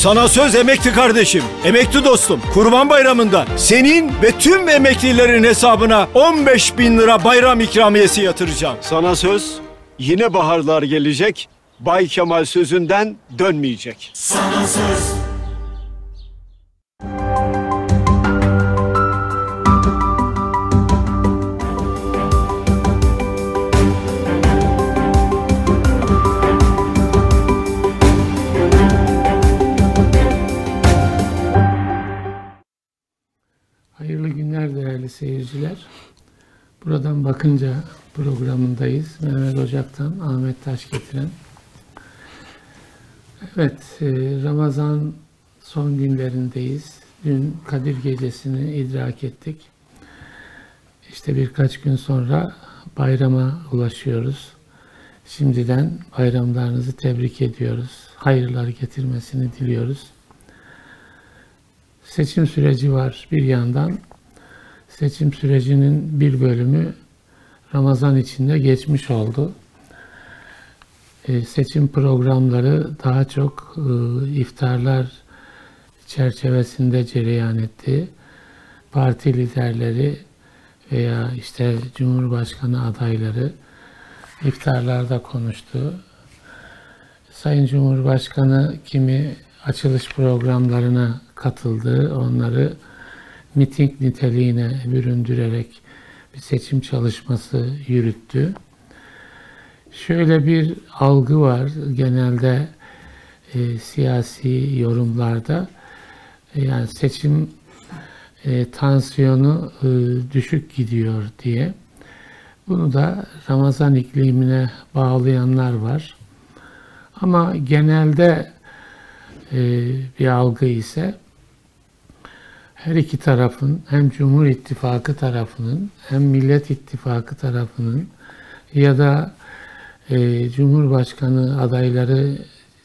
Sana söz emekli kardeşim, emekli dostum. Kurban Bayramı'nda senin ve tüm emeklilerin hesabına 15 bin lira bayram ikramiyesi yatıracağım. Sana söz yine baharlar gelecek. Bay Kemal sözünden dönmeyecek. Hayırlı değerli seyirciler. Buradan bakınca programındayız. Mehmet Ocak'tan Ahmet Taş getiren. Evet, e, Ramazan son günlerindeyiz. Dün Kadir Gecesi'ni idrak ettik. İşte birkaç gün sonra bayrama ulaşıyoruz. Şimdiden bayramlarınızı tebrik ediyoruz. Hayırlar getirmesini diliyoruz. Seçim süreci var bir yandan. Seçim sürecinin bir bölümü Ramazan içinde geçmiş oldu. Ee, seçim programları daha çok e, iftarlar çerçevesinde cereyan etti. Parti liderleri veya işte Cumhurbaşkanı adayları iftarlarda konuştu. Sayın Cumhurbaşkanı kimi açılış programlarına katıldı. Onları miting niteliğine büründürerek bir seçim çalışması yürüttü. Şöyle bir algı var genelde e, siyasi yorumlarda. E, yani seçim e, tansiyonu e, düşük gidiyor diye. Bunu da Ramazan iklimine bağlayanlar var. Ama genelde e, bir algı ise her iki tarafın hem Cumhur İttifakı tarafının hem Millet İttifakı tarafının ya da e, Cumhurbaşkanı adayları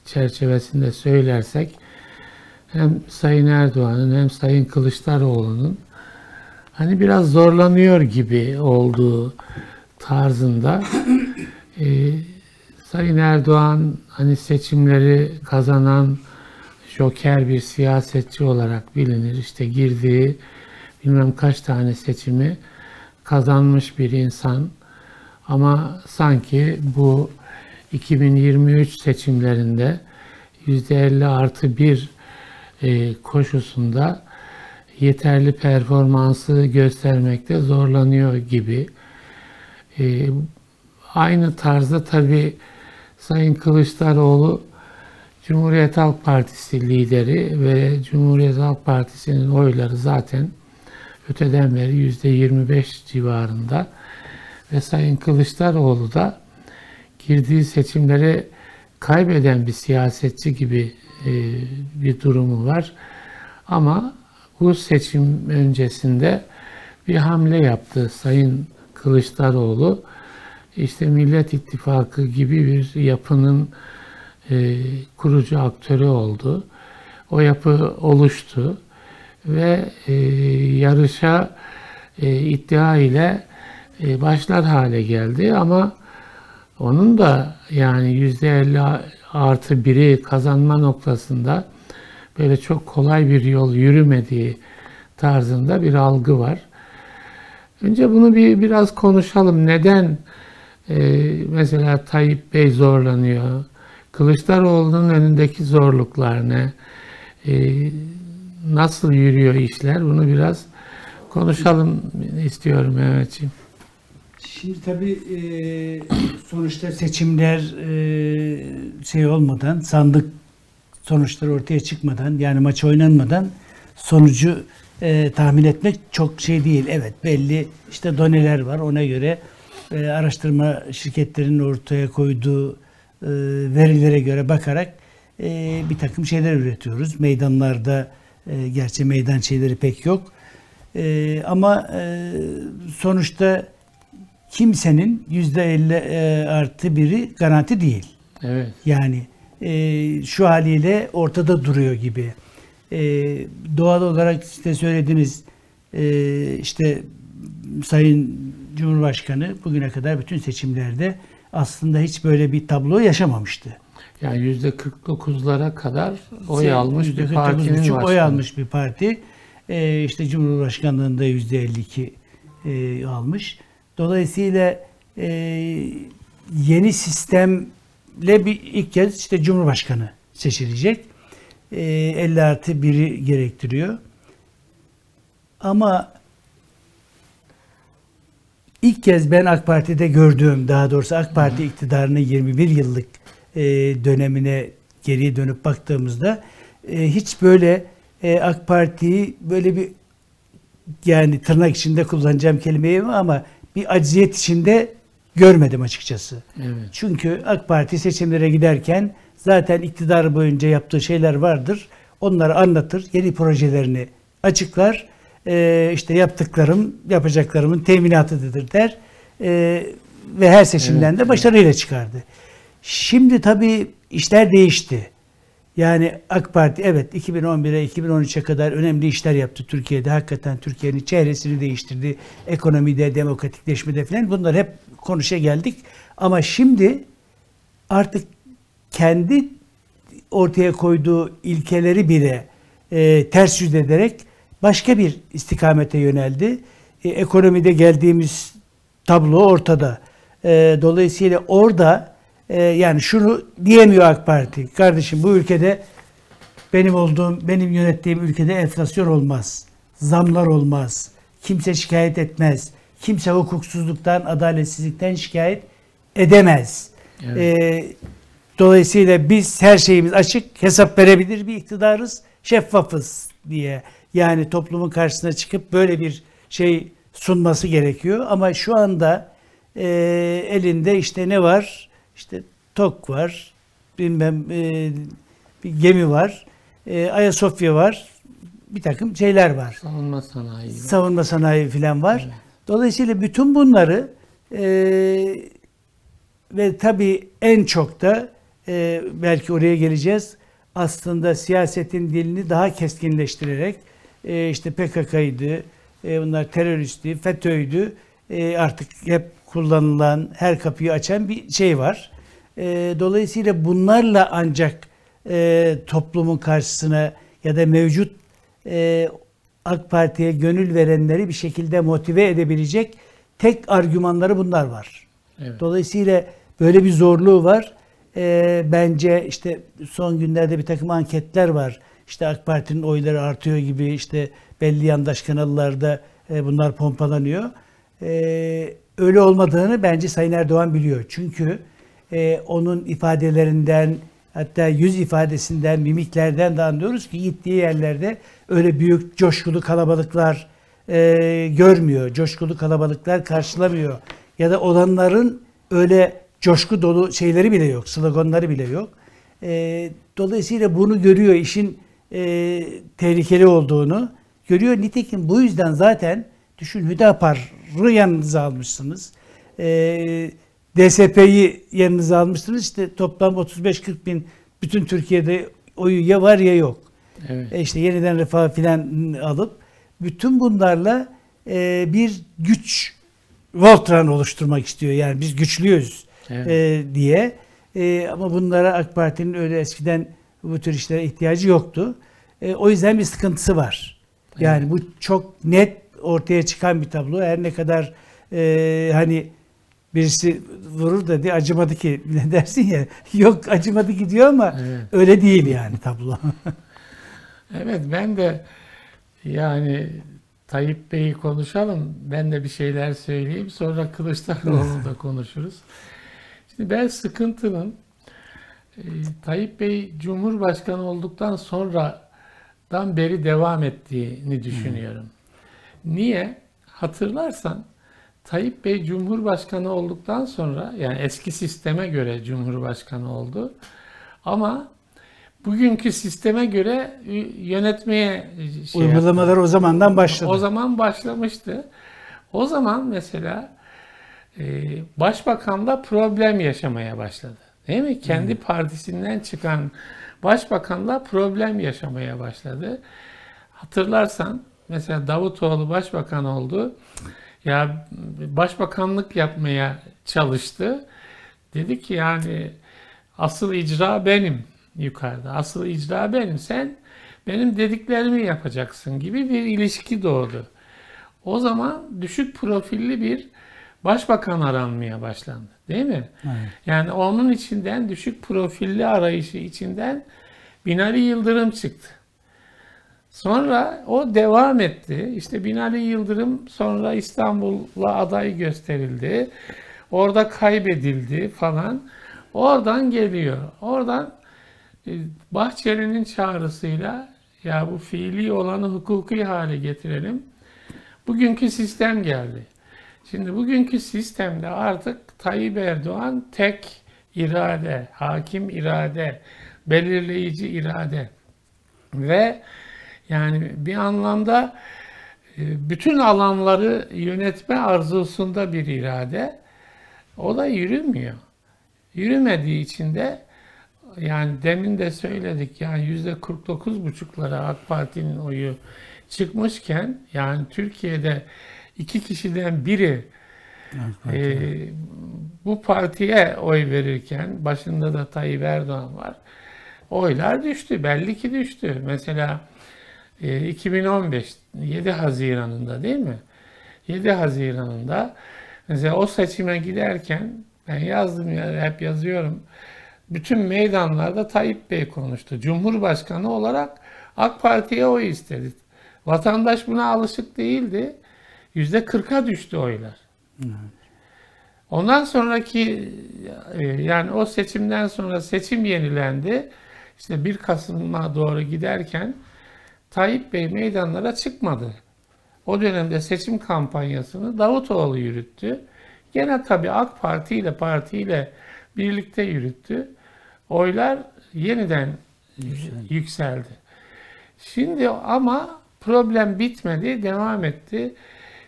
çerçevesinde söylersek hem Sayın Erdoğan'ın hem Sayın Kılıçdaroğlu'nun hani biraz zorlanıyor gibi olduğu tarzında e, Sayın Erdoğan hani seçimleri kazanan joker bir siyasetçi olarak bilinir. İşte girdiği bilmem kaç tane seçimi kazanmış bir insan. Ama sanki bu 2023 seçimlerinde %50 artı bir e, koşusunda yeterli performansı göstermekte zorlanıyor gibi. E, aynı tarzda tabii Sayın Kılıçdaroğlu Cumhuriyet Halk Partisi lideri ve Cumhuriyet Halk Partisi'nin oyları zaten öteden beri yüzde 25 civarında ve Sayın Kılıçdaroğlu da girdiği seçimlere kaybeden bir siyasetçi gibi e, bir durumu var. Ama bu seçim öncesinde bir hamle yaptı Sayın Kılıçdaroğlu. İşte Millet İttifakı gibi bir yapının e, kurucu aktörü oldu. O yapı oluştu ve e, yarışa e, iddia ile başlar hale geldi ama onun da yani yüzde elli artı biri kazanma noktasında böyle çok kolay bir yol yürümediği tarzında bir algı var. Önce bunu bir biraz konuşalım. Neden e, mesela Tayyip Bey zorlanıyor? Kılıçdaroğlu'nun önündeki zorluklar ne? E, nasıl yürüyor işler? Bunu biraz konuşalım istiyorum Mehmetciğim. Şimdi tabii e, sonuçta seçimler e, şey olmadan, sandık sonuçları ortaya çıkmadan, yani maç oynanmadan sonucu e, tahmin etmek çok şey değil. Evet belli işte doneler var ona göre e, araştırma şirketlerinin ortaya koyduğu verilere göre bakarak e, bir takım şeyler üretiyoruz. Meydanlarda e, gerçi meydan şeyleri pek yok. E, ama e, sonuçta kimsenin yüzde elli e, artı biri garanti değil. Evet. Yani e, şu haliyle ortada duruyor gibi. E, doğal olarak işte söylediğiniz e, işte Sayın Cumhurbaşkanı bugüne kadar bütün seçimlerde aslında hiç böyle bir tablo yaşamamıştı. Yani yüzde 49'lara kadar oy Şey, almış bir %49,5 partinin oy başkanı. almış bir parti. Ee, işte Cumhurbaşkanlığında yüzde 52 e, almış. Dolayısıyla e, yeni sistemle bir ilk kez işte Cumhurbaşkanı seçilecek. E, 50 artı 1'i gerektiriyor. Ama ilk kez ben AK Parti'de gördüğüm, daha doğrusu AK Parti iktidarının 21 yıllık e, dönemine geriye dönüp baktığımızda e, hiç böyle e, AK Parti'yi böyle bir yani tırnak içinde kullanacağım kelimeyi ama bir acziyet içinde görmedim açıkçası. Evet. Çünkü AK Parti seçimlere giderken zaten iktidar boyunca yaptığı şeyler vardır. Onları anlatır, yeni projelerini açıklar. Ee, işte yaptıklarım, yapacaklarımın teminatıdır der. Ee, ve her seçimden Evet, de başarıyla çıkardı. Şimdi tabii işler değişti. Yani AK Parti evet 2011'e 2013'e kadar önemli işler yaptı Türkiye'de. Hakikaten Türkiye'nin çehresini değiştirdi. Ekonomide, demokratikleşmede falan bunlar hep konuşa geldik. Ama şimdi artık kendi ortaya koyduğu ilkeleri bile e, ters yüz ederek başka bir istikamete yöneldi. E, ekonomide geldiğimiz tablo ortada. E, dolayısıyla orada e, yani şunu diyemiyor AK Parti. Kardeşim bu ülkede benim olduğum, benim yönettiğim ülkede enflasyon olmaz. Zamlar olmaz. Kimse şikayet etmez. Kimse hukuksuzluktan, adaletsizlikten şikayet edemez. Evet. Ee, dolayısıyla biz her şeyimiz açık, hesap verebilir bir iktidarız, şeffafız diye. Yani toplumun karşısına çıkıp böyle bir şey sunması gerekiyor. Ama şu anda e, elinde işte ne var? İşte TOK var, bilmem e, bir gemi var, e, Ayasofya var, bir takım şeyler var Savunma sanayi. savunma sanayi falan var. Evet. Dolayısıyla bütün bunları e, ve tabii en çok da e, belki oraya geleceğiz. Aslında siyasetin dilini daha keskinleştirerek e, işte PKK'ydı, e, bunlar teröristti, FETÖ'ydü. E, artık hep kullanılan, her kapıyı açan bir şey var. E, dolayısıyla bunlarla ancak e, toplumun karşısına ya da mevcut e, AK Parti'ye gönül verenleri bir şekilde motive edebilecek tek argümanları bunlar var. Evet. Dolayısıyla böyle bir zorluğu var. Ee, bence işte son günlerde bir takım anketler var. İşte AK Parti'nin oyları artıyor gibi işte belli yandaş kanallarda e, bunlar pompalanıyor. Ee, öyle olmadığını bence Sayın Erdoğan biliyor. Çünkü e, onun ifadelerinden hatta yüz ifadesinden, mimiklerden de anlıyoruz ki gittiği yerlerde öyle büyük coşkulu kalabalıklar e, görmüyor. Coşkulu kalabalıklar karşılamıyor. Ya da olanların öyle coşku dolu şeyleri bile yok, sloganları bile yok. E, dolayısıyla bunu görüyor, işin e, tehlikeli olduğunu görüyor. Nitekim bu yüzden zaten düşün Hüdapar'ı yanınıza almışsınız. E, DSP'yi yanınıza almışsınız. İşte toplam 35-40 bin bütün Türkiye'de oyu ya var ya yok. Evet. E işte yeniden refah filan alıp bütün bunlarla e, bir güç Voltran oluşturmak istiyor. Yani biz güçlüyüz Evet. e, diye. E, ama bunlara AK Parti'nin öyle eskiden bu tür işlere ihtiyacı yoktu. E, o yüzden bir sıkıntısı var. Yani bu çok net ortaya çıkan bir tablo. Her ne kadar e, hani birisi vurur da diye acımadı ki ne dersin ya yok acımadı ki diyor ama Evet. öyle değil yani tablo. Evet ben de yani Tayyip Bey'i konuşalım. Ben de bir şeyler söyleyeyim. Sonra Kılıçdaroğlu'nu da konuşuruz. Şimdi ben sıkıntının e, Tayyip Bey Cumhurbaşkanı olduktan sonradan beri devam ettiğini düşünüyorum. Niye? Hatırlarsan Tayyip Bey Cumhurbaşkanı olduktan sonra yani eski sisteme göre Cumhurbaşkanı oldu. Ama bugünkü sisteme göre yönetmeye şey yaptı. Uygulamalar o zamandan başladı. O zaman başlamıştı. O zaman mesela e, başbakanla problem yaşamaya başladı. Değil mi? Kendi partisinden çıkan başbakanla problem yaşamaya başladı. Hatırlarsan mesela Davutoğlu başbakan oldu. Ya başbakanlık yapmaya çalıştı. Dedi ki yani Asıl icra benim yukarıda. Asıl icra benim. Sen benim dediklerimi yapacaksın gibi bir ilişki doğdu. O zaman düşük profilli bir başbakan aranmaya başlandı. Değil mi? Evet. Yani onun içinden düşük profilli arayışı içinden Binali Yıldırım çıktı. Sonra o devam etti. İşte Binali Yıldırım sonra İstanbul'a aday gösterildi. Orada kaybedildi falan. Oradan geliyor. Oradan e, Bahçeli'nin çağrısıyla ya bu fiili olanı hukuki hale getirelim. Bugünkü sistem geldi. Şimdi bugünkü sistemde artık Tayyip Erdoğan tek irade, hakim irade, belirleyici irade ve yani bir anlamda e, bütün alanları yönetme arzusunda bir irade. O da yürümüyor. Yürümediği için de yani demin de söyledik yani yüzde 49 buçuklara AK Parti'nin oyu çıkmışken yani Türkiye'de iki kişiden biri e, bu partiye oy verirken başında da Tayyip Erdoğan var. Oylar düştü. Belli ki düştü. Mesela e, 2015 7 Haziran'ında değil mi? 7 Haziran'ında mesela o seçime giderken ben yazdım ya hep yazıyorum. Bütün meydanlarda Tayyip Bey konuştu. Cumhurbaşkanı olarak AK Parti'ye oy istedi. Vatandaş buna alışık değildi. Yüzde 40'a düştü oylar. Ondan sonraki e, yani o seçimden sonra seçim yenilendi. İşte 1 Kasım'a doğru giderken Tayyip Bey meydanlara çıkmadı. O dönemde seçim kampanyasını Davutoğlu yürüttü. Gene tabii AK Parti ile partiyle birlikte yürüttü. Oylar yeniden yükseldi. Şimdi ama problem bitmedi, devam etti.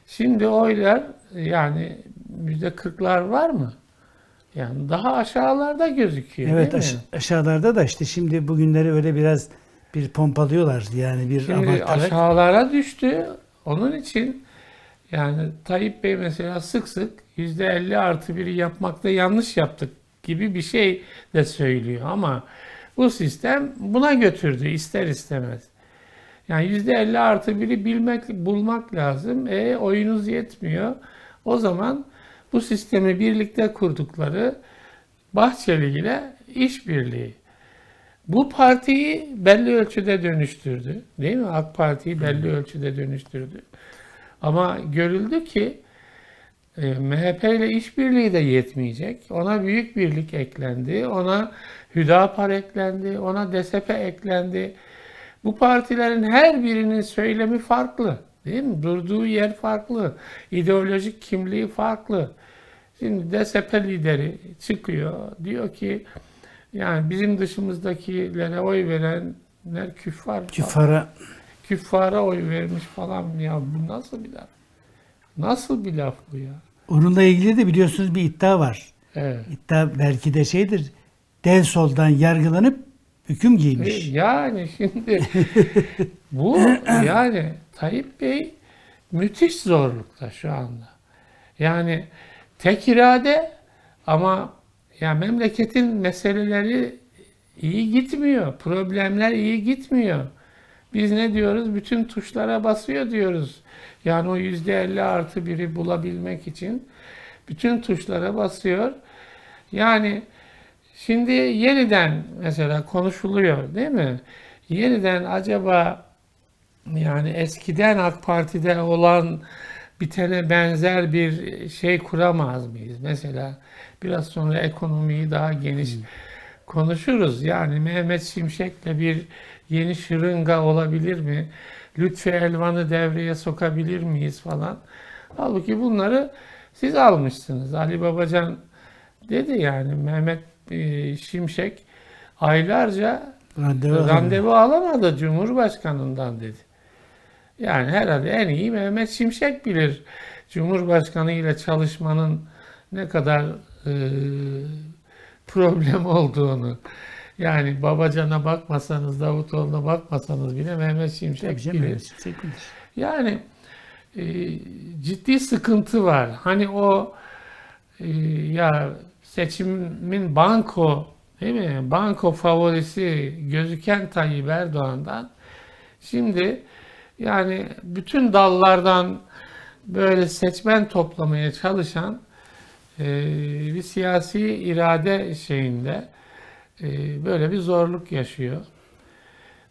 Şimdi oylar yani yüzde kırklar var mı? Yani daha aşağılarda gözüküyor Evet değil mi? aşağılarda da işte şimdi bugünleri öyle biraz bir pompalıyorlar yani bir Şimdi abartarak. aşağılara düştü. Onun için yani Tayyip Bey mesela sık sık yüzde 50 artı biri yapmakta yanlış yaptık gibi bir şey de söylüyor ama bu sistem buna götürdü ister istemez. Yani yüzde 50 artı biri bilmek, bulmak lazım. E oyunuz yetmiyor. O zaman bu sistemi birlikte kurdukları Bahçeli ile işbirliği. Bu partiyi belli ölçüde dönüştürdü. Değil mi? AK Parti'yi belli ölçüde dönüştürdü. Ama görüldü ki e, MHP ile işbirliği de yetmeyecek. Ona büyük birlik eklendi. Ona Hüdapar eklendi. Ona DSP eklendi. Bu partilerin her birinin söylemi farklı. Değil mi? Durduğu yer farklı. İdeolojik kimliği farklı. Şimdi DSP lideri çıkıyor. Diyor ki yani bizim dışımızdakilere oy verenler küffar. Küfara Küffara oy vermiş falan. Ya bu nasıl bir laf? Nasıl bir laf bu ya? onunla ilgili de biliyorsunuz bir iddia var. Evet. İddia belki de şeydir. Dev soldan yargılanıp hüküm E, giymiş. Yani şimdi bu yani Tayyip Bey müthiş zorlukta şu anda. Yani tek irade ama ya memleketin meseleleri iyi gitmiyor. Problemler iyi gitmiyor. Biz ne diyoruz? Bütün tuşlara basıyor diyoruz. Yani o yüzde elli artı biri bulabilmek için bütün tuşlara basıyor. Yani Şimdi yeniden mesela konuşuluyor değil mi? Yeniden acaba yani eskiden AK Parti'de olan bitene benzer bir şey kuramaz mıyız? Mesela biraz sonra ekonomiyi daha geniş konuşuruz. Yani Mehmet Şimşek'le bir yeni şırınga olabilir mi? Lütfi Elvan'ı devreye sokabilir miyiz falan. Halbuki bunları siz almışsınız. Ali Babacan dedi yani Mehmet e, Şimşek aylarca Randevu randevu alamadı Cumhurbaşkanından dedi. Yani herhalde en iyi Mehmet Şimşek bilir Cumhurbaşkanı ile çalışmanın ne kadar e, problem olduğunu. Yani Babacan'a bakmasanız, Davutoğlu'na bakmasanız bile Mehmet Şimşek Tabii bilir. Şimşek bilir. Yani e, ciddi sıkıntı var. Hani o e, ya seçimin banko değil mi? Banko favorisi gözüken Tayyip Erdoğan'dan şimdi yani bütün dallardan böyle seçmen toplamaya çalışan e, bir siyasi irade şeyinde e, böyle bir zorluk yaşıyor.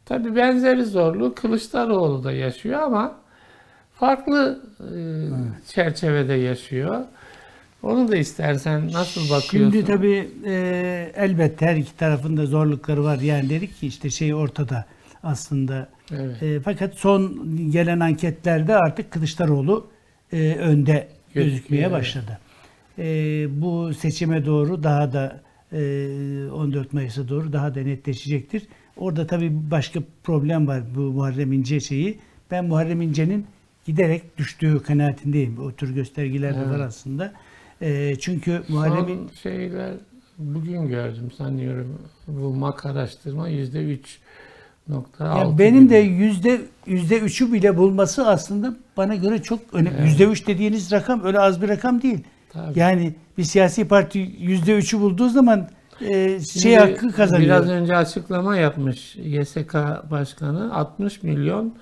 Tabii benzeri zorluğu Kılıçdaroğlu da yaşıyor ama farklı e, çerçevede yaşıyor. Onu da istersen nasıl bakıyorsun? Şimdi tabii e, elbette her iki tarafında zorlukları var. Yani dedik ki işte şey ortada aslında. Evet. E, fakat son gelen anketlerde artık Kılıçdaroğlu e, önde Gözüküyor, gözükmeye evet. başladı. E, bu seçime doğru daha da e, 14 Mayıs'a doğru daha da netleşecektir. Orada tabii başka problem var bu Muharrem İnce şeyi. Ben Muharrem İnce'nin giderek düştüğü kanaatindeyim. O tür göstergeler de var Evet. aslında. E, çünkü Muharrem Son şeyler bugün gördüm sanıyorum. Bu MAK araştırma yüzde üç nokta Ya altı benim gibi. de yüzde yüzde üçü bile bulması aslında bana göre çok önemli. Evet. Yüzde üç dediğiniz rakam öyle az bir rakam değil. Tabii. Yani bir siyasi parti yüzde üçü bulduğu zaman e, şey Şimdi hakkı kazanıyor. Biraz önce açıklama yapmış YSK Başkanı 60 milyon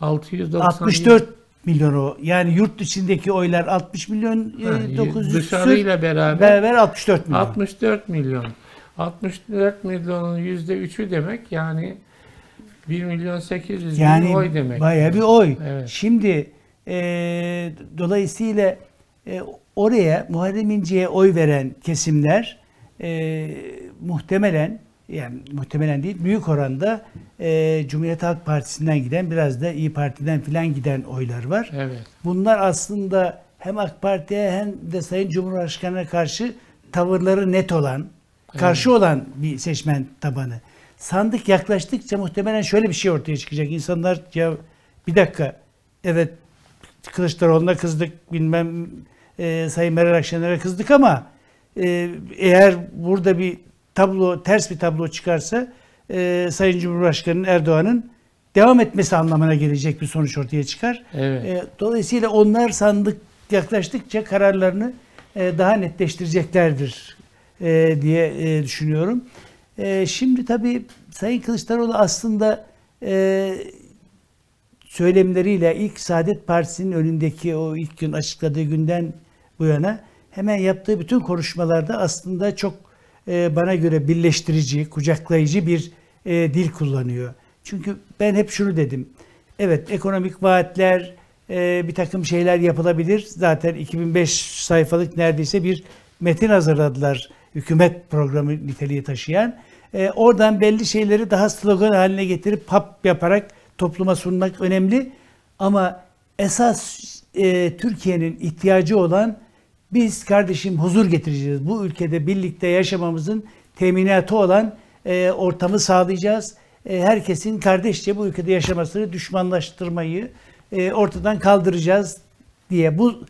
690 64 milyon o. Yani yurt içindeki oylar 60 milyon e, Ha, 900 dışarıyla beraber beraber 64 milyon. 64 milyon. 64 milyonun yüzde üçü demek yani 1 milyon 800 bin Yani oy demek. bayağı bir oy. Evet. Şimdi e, dolayısıyla e, oraya Muharrem İnce'ye oy veren kesimler e, muhtemelen yani muhtemelen değil büyük oranda e, Cumhuriyet Halk Partisi'nden giden biraz da İyi Parti'den filan giden oylar var. Evet. Bunlar aslında hem AK Parti'ye hem de Sayın Cumhurbaşkanı'na karşı tavırları net olan, karşı olan bir seçmen tabanı. Sandık yaklaştıkça muhtemelen şöyle bir şey ortaya çıkacak. İnsanlar ya bir dakika evet Kılıçdaroğlu'na kızdık bilmem e, Sayın Meral Akşener'e kızdık ama e, eğer burada bir tablo ters bir tablo çıkarsa e, Sayın Cumhurbaşkanı Erdoğan'ın devam etmesi anlamına gelecek bir sonuç ortaya çıkar. Evet. E, dolayısıyla onlar sandık yaklaştıkça kararlarını e, daha netleştireceklerdir e, diye e, düşünüyorum. E, şimdi tabii Sayın Kılıçdaroğlu aslında e, söylemleriyle ilk Saadet Partisi'nin önündeki o ilk gün açıkladığı günden bu yana hemen yaptığı bütün konuşmalarda aslında çok bana göre birleştirici, kucaklayıcı bir e, dil kullanıyor. Çünkü ben hep şunu dedim. Evet ekonomik vaatler, e, bir takım şeyler yapılabilir. Zaten 2005 sayfalık neredeyse bir metin hazırladılar. Hükümet programı niteliği taşıyan. E, oradan belli şeyleri daha slogan haline getirip pap yaparak topluma sunmak önemli. Ama esas e, Türkiye'nin ihtiyacı olan biz kardeşim huzur getireceğiz. Bu ülkede birlikte yaşamamızın teminatı olan e, ortamı sağlayacağız. E, herkesin kardeşçe bu ülkede yaşamasını düşmanlaştırmayı e, ortadan kaldıracağız diye bu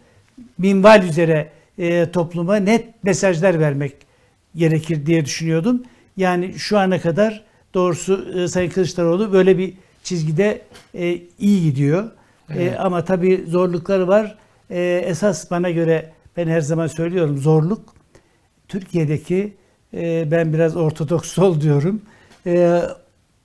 minval üzere e, topluma net mesajlar vermek gerekir diye düşünüyordum. Yani şu ana kadar doğrusu e, Sayın Kılıçdaroğlu böyle bir çizgide e, iyi gidiyor. E, Evet. ama tabii zorlukları var. E, esas bana göre ben her zaman söylüyorum zorluk Türkiye'deki e, ben biraz ortodoks sol diyorum. E,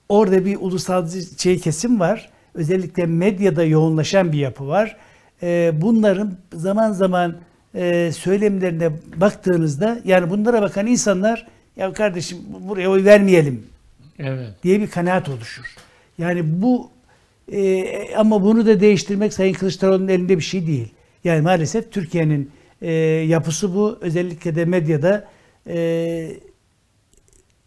orada bir ulusalcı şey kesim var. Özellikle medyada yoğunlaşan bir yapı var. E, bunların zaman zaman e, söylemlerine baktığınızda yani bunlara bakan insanlar ya kardeşim buraya oy vermeyelim Evet. diye bir kanaat oluşur. Yani bu e, ama bunu da değiştirmek Sayın Kılıçdaroğlu'nun elinde bir şey değil. Yani maalesef Türkiye'nin e, yapısı bu. Özellikle de medyada e,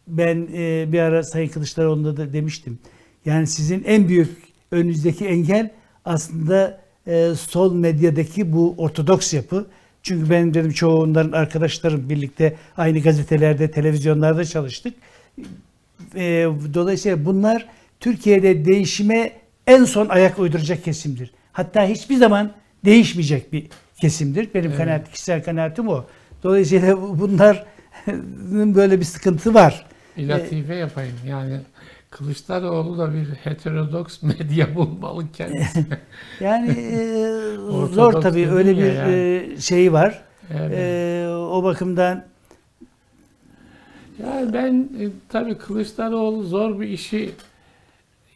ben e, bir ara Sayın Kılıçdaroğlu'nda da demiştim. Yani sizin en büyük önünüzdeki engel aslında e, sol medyadaki bu ortodoks yapı. Çünkü benim dedim çoğu onların arkadaşlarım birlikte aynı gazetelerde, televizyonlarda çalıştık. E, dolayısıyla bunlar Türkiye'de değişime en son ayak uyduracak kesimdir. Hatta hiçbir zaman değişmeyecek bir kesimdir. Benim Evet. kanaat, kişisel kanaatim o. Dolayısıyla bu- bunların böyle bir sıkıntı var. Bir latife yapayım. Yani Kılıçdaroğlu da bir heterodoks medya bulmalı kendisi. Yani e, zor tabii öyle bir yani. e, şey var. Evet. E, o bakımdan Yani ben e, tabii Kılıçdaroğlu zor bir işi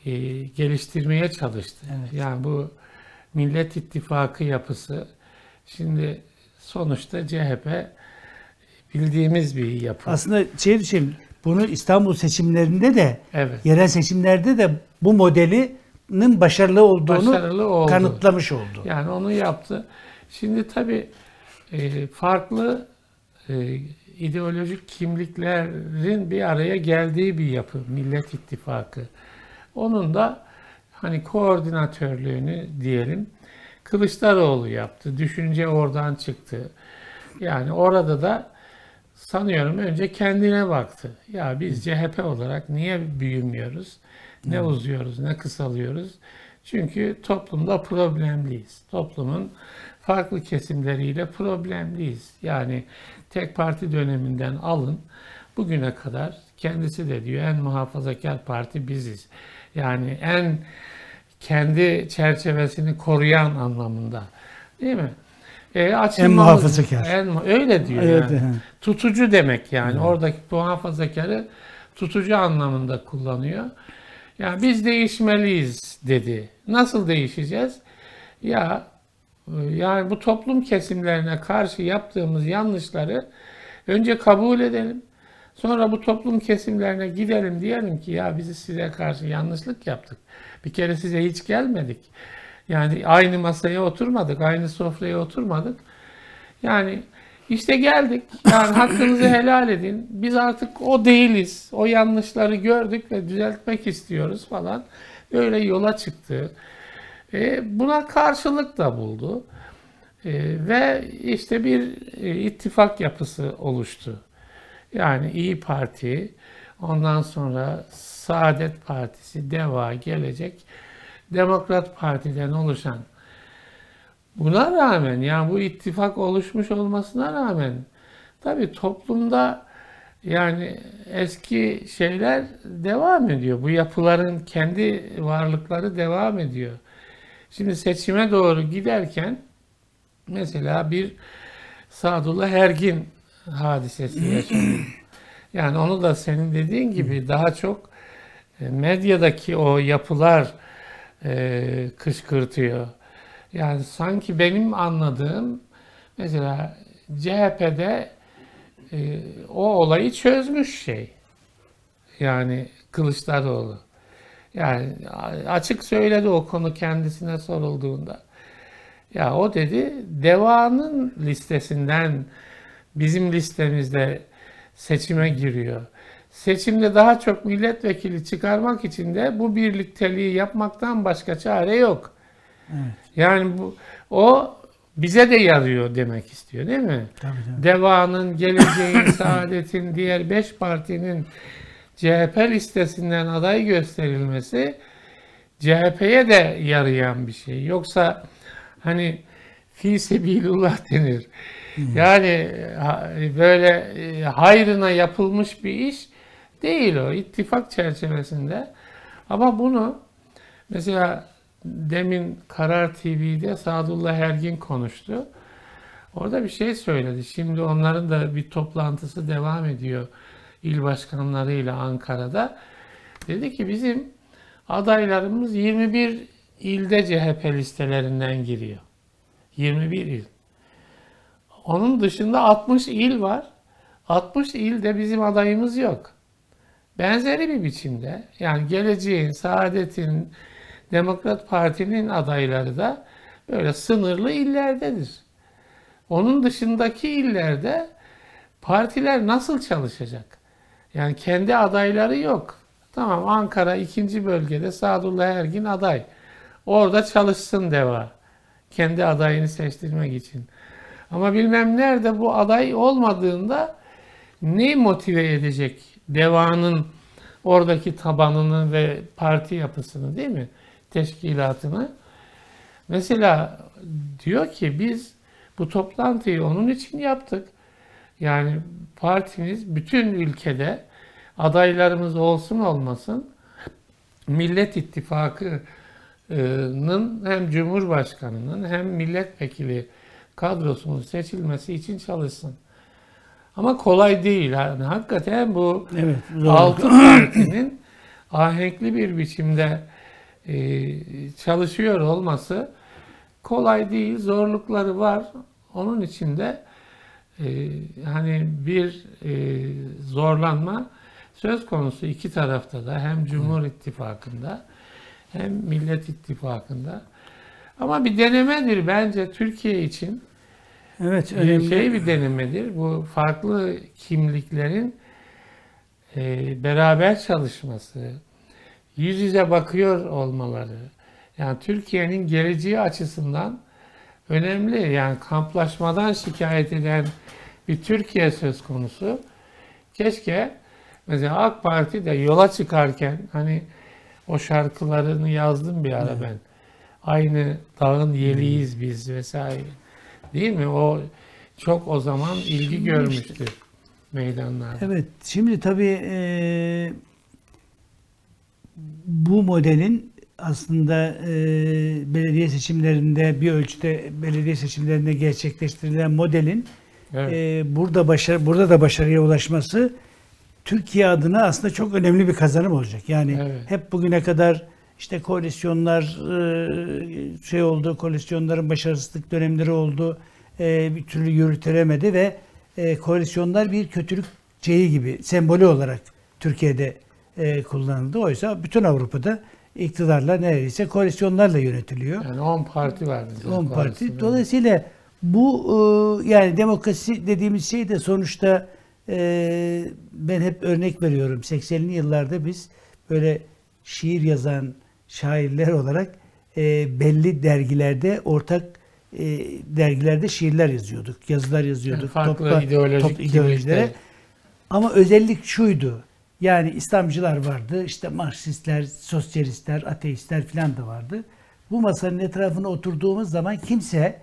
e, geliştirmeye çalıştı. Evet. Yani bu Millet İttifakı yapısı şimdi sonuçta CHP bildiğimiz bir yapı. Aslında şey düşün, bunu İstanbul seçimlerinde de evet. yerel seçimlerde de bu modelinin başarılı olduğunu Başarılı oldu. kanıtlamış oldu. Yani onu yaptı. Şimdi tabii e, farklı e, ideolojik kimliklerin bir araya geldiği bir yapı Millet İttifakı. Onun da hani koordinatörlüğünü diyelim Kılıçdaroğlu yaptı. Düşünce oradan çıktı. Yani orada da sanıyorum önce kendine baktı. Ya biz CHP olarak niye büyümüyoruz? Ne uzuyoruz, ne kısalıyoruz? Çünkü toplumda problemliyiz. Toplumun farklı kesimleriyle problemliyiz. Yani tek parti döneminden alın bugüne kadar kendisi de diyor en muhafazakar parti biziz. Yani en kendi çerçevesini koruyan anlamında. Değil mi? E, En muhafazakar. En, öyle diyor Evet, yani. he. Tutucu demek yani. Oradaki muhafazakarı tutucu anlamında kullanıyor. Yani biz değişmeliyiz dedi. Nasıl değişeceğiz? Ya yani bu toplum kesimlerine karşı yaptığımız yanlışları önce kabul edelim. Sonra bu toplum kesimlerine gidelim diyelim ki ya biz size karşı yanlışlık yaptık. Bir kere size hiç gelmedik. Yani aynı masaya oturmadık, aynı sofraya oturmadık. Yani işte geldik. Yani hakkınızı helal edin. Biz artık o değiliz. O yanlışları gördük ve düzeltmek istiyoruz falan. Böyle yola çıktı. E, buna karşılık da buldu. E, ve işte bir e, ittifak yapısı oluştu. Yani İyi Parti, ondan sonra Saadet Partisi, DEVA, Gelecek, Demokrat Parti'den oluşan Buna rağmen yani bu ittifak oluşmuş olmasına rağmen tabii toplumda yani eski şeyler devam ediyor. Bu yapıların kendi varlıkları devam ediyor. Şimdi seçime doğru giderken mesela bir Sadullah Ergin hadisesi yaşanıyor. Yani onu da senin dediğin gibi daha çok medyadaki o yapılar e, kışkırtıyor. Yani sanki benim anladığım mesela CHP'de e, o olayı çözmüş şey. Yani Kılıçdaroğlu. Yani açık söyledi o konu kendisine sorulduğunda. Ya o dedi devanın listesinden bizim listemizde seçime giriyor. Seçimde daha çok milletvekili çıkarmak için de bu birlikteliği yapmaktan başka çare yok. Yani bu o bize de yarıyor demek istiyor değil mi? Tabii, tabii. Deva'nın, Geleceğin, Saadet'in, diğer beş partinin CHP listesinden aday gösterilmesi CHP'ye de yarayan bir şey. Yoksa hani fi sebilullah denir. Yani böyle e, hayrına yapılmış bir iş değil o. ittifak çerçevesinde. Ama bunu mesela demin Karar TV'de Sadullah Ergin konuştu. Orada bir şey söyledi. Şimdi onların da bir toplantısı devam ediyor il başkanlarıyla Ankara'da. Dedi ki bizim adaylarımız 21 ilde CHP listelerinden giriyor. 21 il. Onun dışında 60 il var. 60 ilde bizim adayımız yok. Benzeri bir biçimde yani geleceğin, saadetin, Demokrat Parti'nin adayları da böyle sınırlı illerdedir. Onun dışındaki illerde partiler nasıl çalışacak? Yani kendi adayları yok. Tamam Ankara ikinci bölgede Sadullah Ergin aday. Orada çalışsın deva. Kendi adayını seçtirmek için. Ama bilmem nerede bu aday olmadığında ne motive edecek devanın oradaki tabanını ve parti yapısını değil mi? Teşkilatını. Mesela diyor ki biz bu toplantıyı onun için yaptık. Yani partimiz bütün ülkede adaylarımız olsun olmasın Millet İttifakı'nın hem Cumhurbaşkanı'nın hem milletvekili kadrosunun seçilmesi için çalışsın. Ama kolay değil. Yani hakikaten bu Evet. zor. altı partinin ahenkli bir biçimde e, çalışıyor olması kolay değil. Zorlukları var. Onun için de e, hani bir e, zorlanma söz konusu iki tarafta da hem Cumhur İttifakı'nda hem Millet İttifakı'nda. Ama bir denemedir bence Türkiye için. Evet. Önemli. şey bir denemedir. Bu farklı kimliklerin e, beraber çalışması, yüz yüze bakıyor olmaları. Yani Türkiye'nin geleceği açısından önemli. Yani kamplaşmadan şikayet eden bir Türkiye söz konusu. Keşke mesela AK Parti de yola çıkarken hani o şarkılarını yazdım bir ara ben. Aynı dağın yeliyiz biz vesaire. Değil mi? O çok o zaman ilgi görmüştü meydanlarda. Evet. Şimdi tabii e, bu modelin aslında e, belediye seçimlerinde bir ölçüde belediye seçimlerinde gerçekleştirilen modelin Evet. e, burada başarı burada da başarıya ulaşması Türkiye adına aslında çok önemli bir kazanım olacak. Yani Evet. hep bugüne kadar işte koalisyonlar e, şey oldu, koalisyonların başarısızlık dönemleri oldu, e, bir türlü yürütülemedi ve e, koalisyonlar bir kötülük şeyi gibi sembolü olarak Türkiye'de kullanıldı. Oysa bütün Avrupa'da iktidarlar neredeyse koalisyonlarla yönetiliyor. Yani 10 parti vardı. 10 parti. Dolayısıyla. Bu yani demokrasi dediğimiz şey de sonuçta ben hep örnek veriyorum. 80'li yıllarda biz böyle şiir yazan şairler olarak e, belli dergilerde ortak e, dergilerde şiirler yazıyorduk. Yazılar yazıyorduk. Yani farklı topla- ideolojik top- ideolojilere. Ama özellik şuydu. Yani İslamcılar vardı, işte Marksistler, sosyalistler, ateistler falan da vardı. Bu masanın etrafına oturduğumuz zaman kimse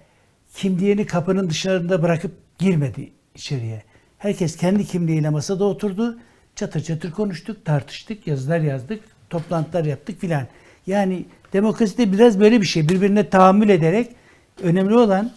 kimliğini kapının dışarında bırakıp girmedi içeriye. Herkes kendi kimliğiyle masada oturdu. Çatır çatır konuştuk, tartıştık, yazılar yazdık, toplantılar yaptık filan. Yani demokrasi de biraz böyle bir şey. Birbirine tahammül ederek önemli olan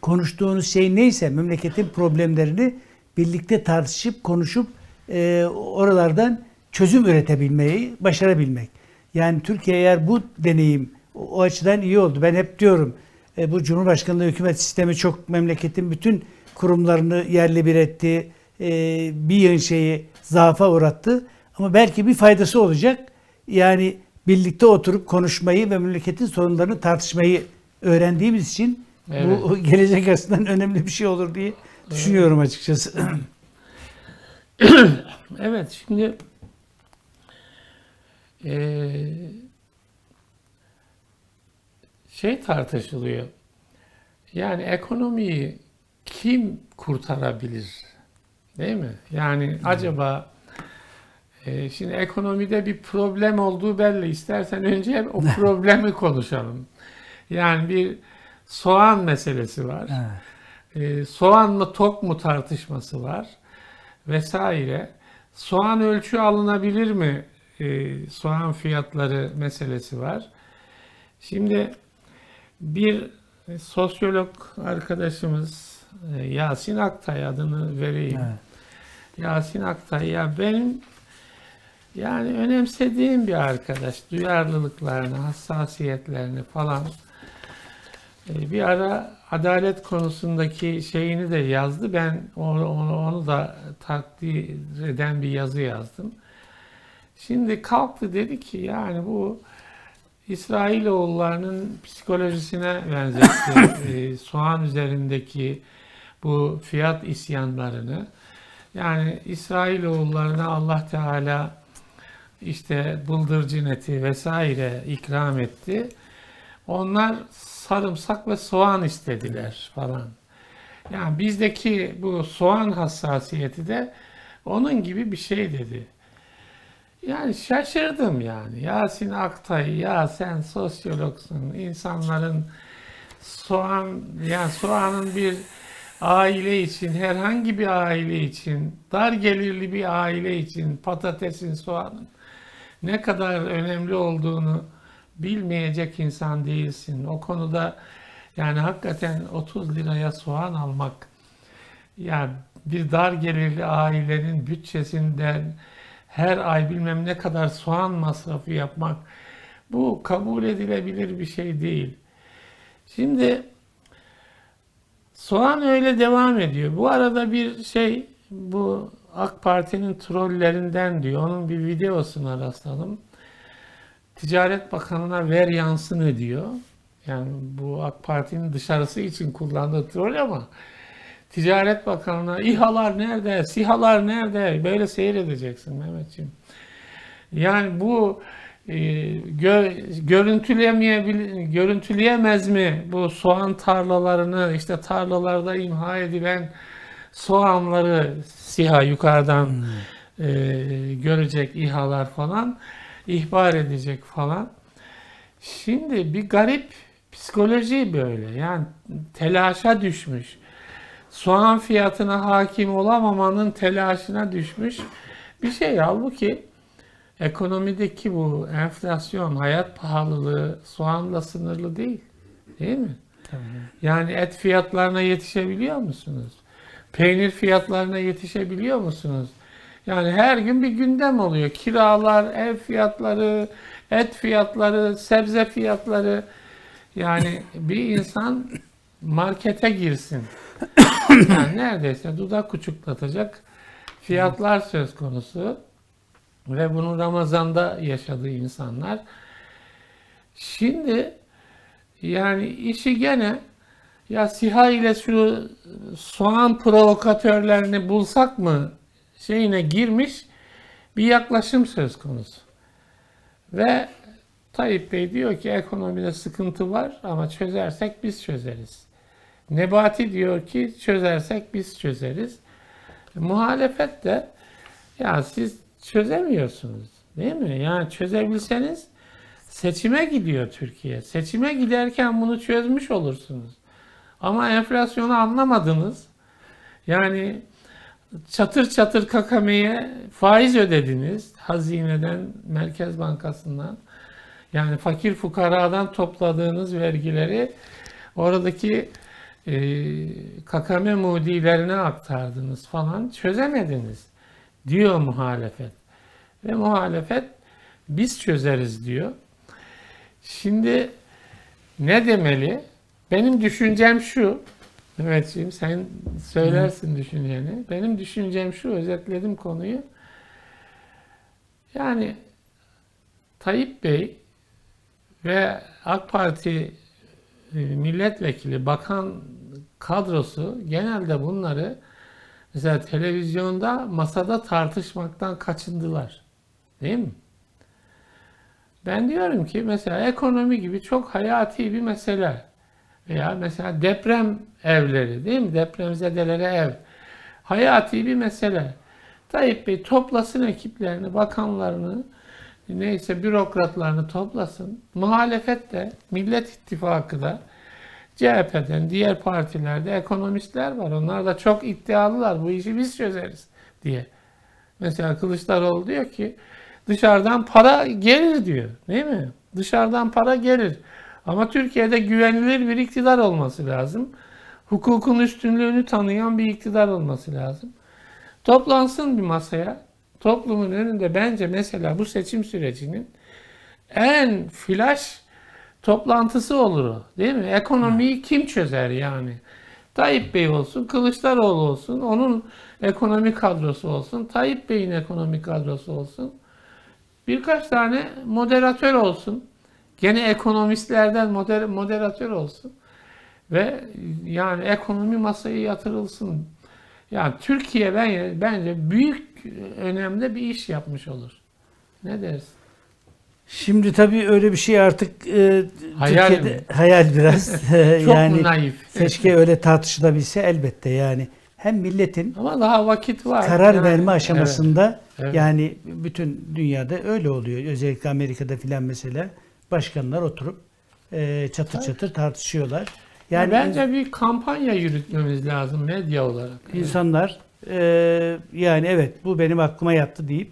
konuştuğunuz şey neyse memleketin problemlerini birlikte tartışıp konuşup e, oralardan çözüm üretebilmeyi başarabilmek. Yani Türkiye eğer bu deneyim o, açıdan iyi oldu. Ben hep diyorum e, bu Cumhurbaşkanlığı hükümet sistemi çok memleketin bütün kurumlarını yerle bir etti. E, bir yığın şeyi zaafa uğrattı. Ama belki bir faydası olacak. Yani birlikte oturup konuşmayı ve memleketin sorunlarını tartışmayı öğrendiğimiz için Evet. bu gelecek açısından önemli bir şey olur diye düşünüyorum açıkçası. Evet şimdi eee, şey tartışılıyor. Yani ekonomiyi kim kurtarabilir? Değil mi? Yani acaba eee, şimdi ekonomide bir problem olduğu belli. İstersen önce o problemi konuşalım. Yani bir soğan meselesi var. Ee, soğan mı tok mu tartışması var vesaire. Soğan ölçü alınabilir mi? Ee, soğan fiyatları meselesi var. Şimdi bir sosyolog arkadaşımız e, Yasin Aktay adını vereyim. Evet. Yasin Aktay ya benim yani önemsediğim bir arkadaş. Duyarlılıklarını, hassasiyetlerini falan. Ee, Bir ara adalet konusundaki şeyini de yazdı. Ben onu, onu, onu da takdir eden bir yazı yazdım. Şimdi kalktı dedi ki yani bu İsrailoğullarının psikolojisine benzetti. Ee, soğan üzerindeki bu fiyat isyanlarını. Yani İsrailoğullarına Allah Teala işte bıldırcın eti vesaire ikram etti. Onlar sarımsak ve soğan istediler falan. Yani bizdeki bu soğan hassasiyeti de onun gibi bir şey dedi. Yani şaşırdım yani. Yasin Aktay ya sen sosyologsun. İnsanların soğan yani soğanın bir aile için herhangi bir aile için dar gelirli bir aile için patatesin soğanın ne kadar önemli olduğunu bilmeyecek insan değilsin. O konuda yani hakikaten 30 liraya soğan almak ya bir dar gelirli ailenin bütçesinden her ay bilmem ne kadar soğan masrafı yapmak bu kabul edilebilir bir şey değil. Şimdi soğan öyle devam ediyor. Bu arada bir şey bu AK Parti'nin trollerinden diyor. Onun bir videosuna rastladım. Ticaret Bakanı'na ver yansın ödüyor. Yani bu AK Parti'nin dışarısı için kullandığı troll ama Ticaret Bakanı'na İHA'lar nerede, SİHA'lar nerede böyle seyredeceksin Mehmetciğim. Yani bu e, gö- görüntüleyemeyebil- görüntüleyemez mi bu soğan tarlalarını işte tarlalarda imha edilen soğanları SİHA yukarıdan e, görecek İHA'lar falan ihbar edecek falan. Şimdi bir garip psikoloji böyle. Yani telaşa düşmüş. Soğan fiyatına hakim olamamanın telaşına düşmüş bir şey. Halbuki ekonomideki bu enflasyon, hayat pahalılığı soğanla sınırlı değil. Değil mi? Yani et fiyatlarına yetişebiliyor musunuz? Peynir fiyatlarına yetişebiliyor musunuz? Yani her gün bir gündem oluyor. Kiralar, ev fiyatları, et fiyatları, sebze fiyatları. Yani bir insan markete girsin. Yani neredeyse dudak uçuklatacak fiyatlar söz konusu. Ve bunu Ramazan'da yaşadığı insanlar. Şimdi yani işi gene ya SİHA ile şu soğan provokatörlerini bulsak mı şeyine girmiş bir yaklaşım söz konusu. Ve Tayyip Bey diyor ki ekonomide sıkıntı var ama çözersek biz çözeriz. Nebati diyor ki çözersek biz çözeriz. Muhalefet de ya siz çözemiyorsunuz değil mi? Yani çözebilseniz seçime gidiyor Türkiye. Seçime giderken bunu çözmüş olursunuz. Ama enflasyonu anlamadınız. Yani çatır çatır kakameye faiz ödediniz. Hazineden, Merkez Bankası'ndan. Yani fakir fukaradan topladığınız vergileri oradaki e, kakame mudilerine aktardınız falan. Çözemediniz diyor muhalefet. Ve muhalefet biz çözeriz diyor. Şimdi ne demeli? Benim düşüncem şu. Mehmetciğim sen söylersin düşünceni. Benim düşüncem şu, özetledim konuyu. Yani Tayyip Bey ve AK Parti e, milletvekili, bakan kadrosu genelde bunları mesela televizyonda masada tartışmaktan kaçındılar. Değil mi? Ben diyorum ki mesela ekonomi gibi çok hayati bir mesele veya mesela deprem evleri değil mi? Depremzedelere ev. Hayati bir mesele. Tayyip Bey toplasın ekiplerini, bakanlarını, neyse bürokratlarını toplasın. Muhalefet de, Millet İttifakı da, CHP'den, diğer partilerde ekonomistler var. Onlar da çok iddialılar. Bu işi biz çözeriz diye. Mesela Kılıçdaroğlu diyor ki dışarıdan para gelir diyor. Değil mi? Dışarıdan para gelir. Ama Türkiye'de güvenilir bir iktidar olması lazım. Hukukun üstünlüğünü tanıyan bir iktidar olması lazım. Toplansın bir masaya. Toplumun önünde bence mesela bu seçim sürecinin en flash toplantısı olur o. Değil mi? Ekonomiyi kim çözer yani? Tayyip Bey olsun, Kılıçdaroğlu olsun, onun ekonomi kadrosu olsun, Tayyip Bey'in ekonomi kadrosu olsun. Birkaç tane moderatör olsun. Gene ekonomistlerden moder moderatör olsun. Ve yani ekonomi masaya yatırılsın. Yani Türkiye ben, bence büyük önemde bir iş yapmış olur. Ne dersin? Şimdi tabii öyle bir şey artık e, Hayal Türkiye'de mi? hayal biraz. Çok yani naif? keşke öyle tartışılabilse elbette yani. Hem milletin Ama daha vakit var. karar Yani, verme aşamasında Evet. yani bütün dünyada öyle oluyor. Özellikle Amerika'da filan mesela başkanlar oturup e, çatır Tabii. çatır tartışıyorlar. Yani Yani bence bir kampanya yürütmemiz lazım medya olarak. insanlar e, yani evet bu benim aklıma yattı deyip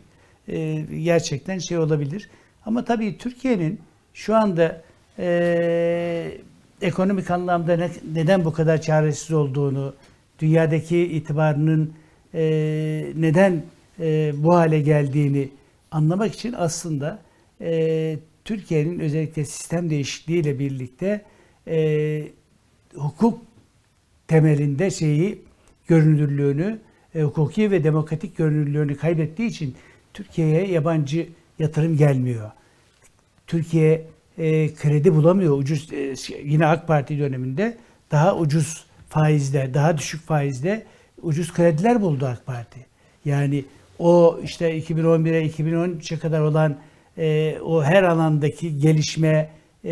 e, gerçekten şey olabilir. Ama tabii Türkiye'nin şu anda e, ekonomik anlamda ne- neden bu kadar çaresiz olduğunu, dünyadaki itibarının e, neden e, bu hale geldiğini anlamak için aslında e, Türkiye'nin özellikle sistem değişikliğiyle birlikte e, hukuk temelinde şeyi görünürlüğünü, e, hukuki ve demokratik görünürlüğünü kaybettiği için Türkiye'ye yabancı yatırım gelmiyor. Türkiye e, kredi bulamıyor. Ucuz e, yine AK Parti döneminde daha ucuz faizle, daha düşük faizle ucuz krediler buldu AK Parti. Yani o işte 2011'e 2013'e kadar olan e, o her alandaki gelişme e,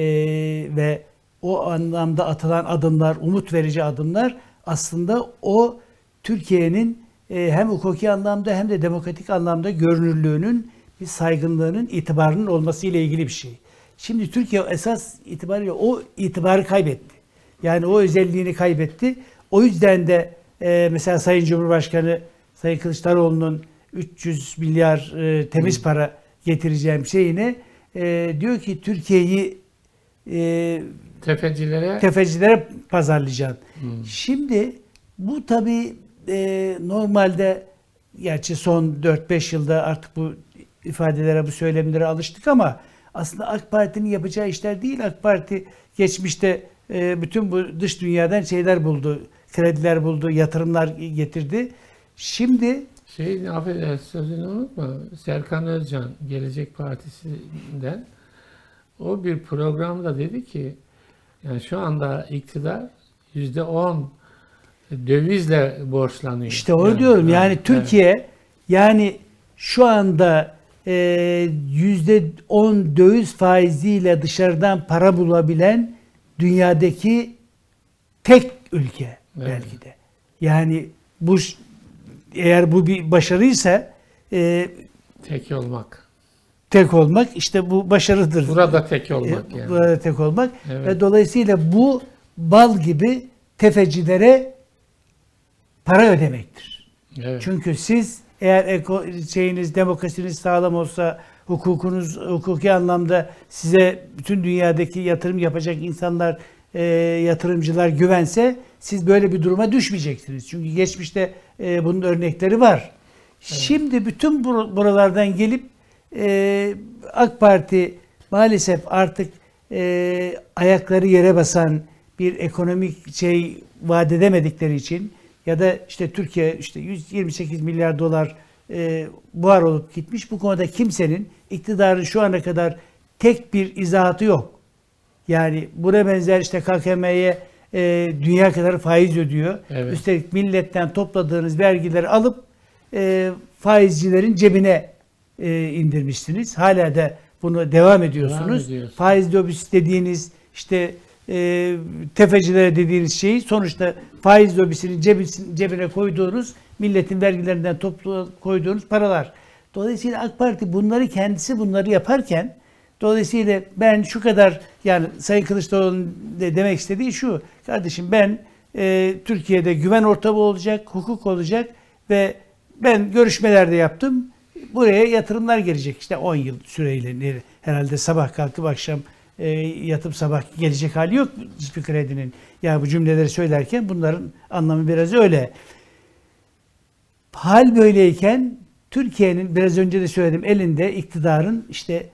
ve o anlamda atılan adımlar, umut verici adımlar aslında o Türkiye'nin e, hem hukuki anlamda hem de demokratik anlamda görünürlüğünün bir saygınlığının, itibarının olması ile ilgili bir şey. Şimdi Türkiye esas itibariyle o itibarı kaybetti. Yani o özelliğini kaybetti. O yüzden de e, mesela Sayın Cumhurbaşkanı Sayın Kılıçdaroğlu'nun 300 milyar e, temiz para getireceğim şeyine e, diyor ki Türkiye'yi e, Tefecilere tefecilere pazarlayacaksın. Şimdi bu tabii e, normalde gerçi son 4-5 yılda artık bu ifadelere, bu söylemlere alıştık ama aslında AK Parti'nin yapacağı işler değil. AK Parti geçmişte e, bütün bu dış dünyadan şeyler buldu, krediler buldu, yatırımlar getirdi. Şimdi şey affedersin sözünü unutma. Serkan Özcan Gelecek Partisi'nden o bir programda dedi ki yani şu anda iktidar yüzde on dövizle borçlanıyor. İşte onu diyorum. Yani evet, Türkiye yani şu anda e, yüzde on döviz faiziyle dışarıdan para bulabilen dünyadaki tek ülke Evet. belki de. Yani bu eğer bu bir başarıysa e, evet. tek olmak. tek olmak işte bu başarıdır. Burada tek olmak E, yani. Burada tek olmak Evet. ve dolayısıyla bu bal gibi tefecilere para ödemektir. Evet. Çünkü siz eğer eko, şeyiniz demokrasiniz sağlam olsa hukukunuz hukuki anlamda size bütün dünyadaki yatırım yapacak insanlar e, yatırımcılar güvense siz böyle bir duruma düşmeyeceksiniz. Çünkü geçmişte e, bunun örnekleri var. Şimdi bütün bur- buralardan gelip e, AK Parti maalesef artık e, ayakları yere basan bir ekonomik şey vaat edemedikleri için ya da işte Türkiye işte 128 milyar dolar e, buhar olup gitmiş. Bu konuda kimsenin iktidarın şu ana kadar tek bir izahatı yok. Yani buna benzer işte KKM'ye e, dünya kadar faiz ödüyor. Evet. Üstelik milletten topladığınız vergileri alıp e, faizcilerin cebine e, indirmişsiniz. Hala da bunu devam ediyorsunuz. ediyorsunuz. Faiz lobisi dediğiniz işte e, tefecilere dediğiniz şeyi sonuçta faiz lobisinin cebisin- cebine koyduğunuz milletin vergilerinden toplu koyduğunuz paralar. Dolayısıyla AK Parti bunları kendisi bunları yaparken dolayısıyla ben şu kadar yani Sayın Kılıçdaroğlu'nun de demek istediği şu kardeşim ben e, Türkiye'de güven ortamı olacak, hukuk olacak ve ben görüşmelerde yaptım. Buraya yatırımlar gelecek. İşte 10 yıl süreyle herhalde sabah kalkıp akşam e, yatıp sabah gelecek hali yok hiçbir kredinin. Ya bu cümleleri söylerken bunların anlamı biraz öyle. Hal böyleyken Türkiye'nin biraz önce de söyledim elinde iktidarın işte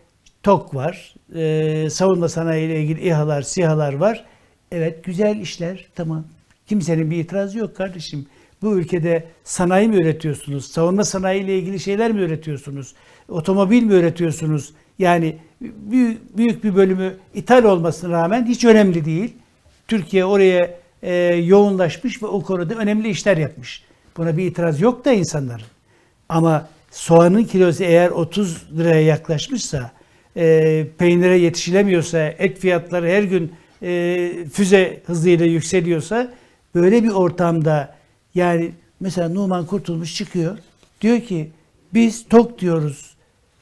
TOK var, e, savunma sanayi ile ilgili İHA'lar, SİHA'lar var. Evet güzel işler tamam. Kimsenin bir itirazı yok kardeşim. Bu ülkede sanayi mi üretiyorsunuz? Savunma sanayi ile ilgili şeyler mi üretiyorsunuz? Otomobil mi üretiyorsunuz? Yani büyük, büyük bir bölümü ithal olmasına rağmen hiç önemli değil. Türkiye oraya e, yoğunlaşmış ve o konuda önemli işler yapmış. Buna bir itiraz yok da insanların. Ama soğanın kilosu eğer 30 liraya yaklaşmışsa, e, peynire yetişilemiyorsa, et fiyatları her gün e, füze hızıyla yükseliyorsa, böyle bir ortamda yani mesela Numan Kurtulmuş çıkıyor, diyor ki biz tok diyoruz,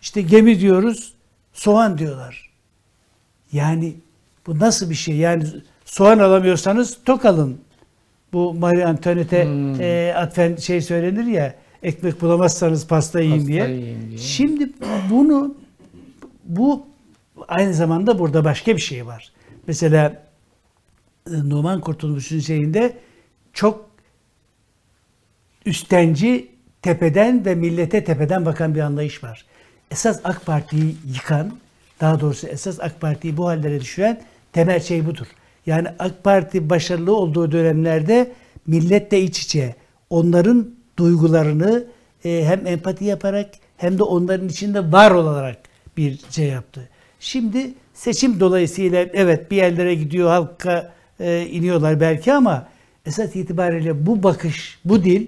işte gemi diyoruz, soğan diyorlar. Yani bu nasıl bir şey? Yani soğan alamıyorsanız tok alın. Bu Marie Antoinette Hmm. e, atfen şey söylenir ya ekmek bulamazsanız pasta yiyin Pasta diye. yiyin diye. Şimdi bunu bu aynı zamanda burada başka bir şey var. Mesela e, Numan Kurtulmuş'un şeyinde çok üstenci tepeden ve millete tepeden bakan bir anlayış var. Esas AK Parti'yi yıkan, daha doğrusu esas AK Parti'yi bu hallere düşüren temel şey budur. Yani AK Parti başarılı olduğu dönemlerde milletle iç içe onların duygularını e, hem empati yaparak hem de onların içinde var olarak bir şey yaptı. Şimdi seçim dolayısıyla evet bir yerlere gidiyor halka e, iniyorlar belki ama esas itibariyle bu bakış, bu dil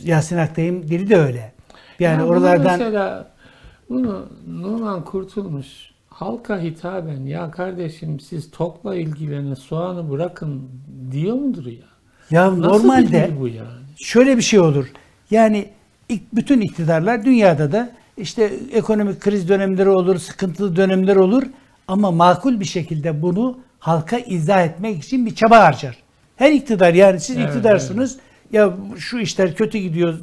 Yasin Aktay'ın dili de öyle. Yani Ya bunu oralardan mesela bunu Numan Kurtulmuş halka hitaben ya kardeşim siz tokla ilgilenin soğanı bırakın diyor mudur ya? ya Nasıl normalde bu yani? şöyle bir şey olur. Yani bütün iktidarlar dünyada da işte ekonomik kriz dönemleri olur, sıkıntılı dönemler olur ama makul bir şekilde bunu halka izah etmek için bir çaba harcar. Her iktidar yani siz Evet, iktidarsınız ya şu işler kötü gidiyor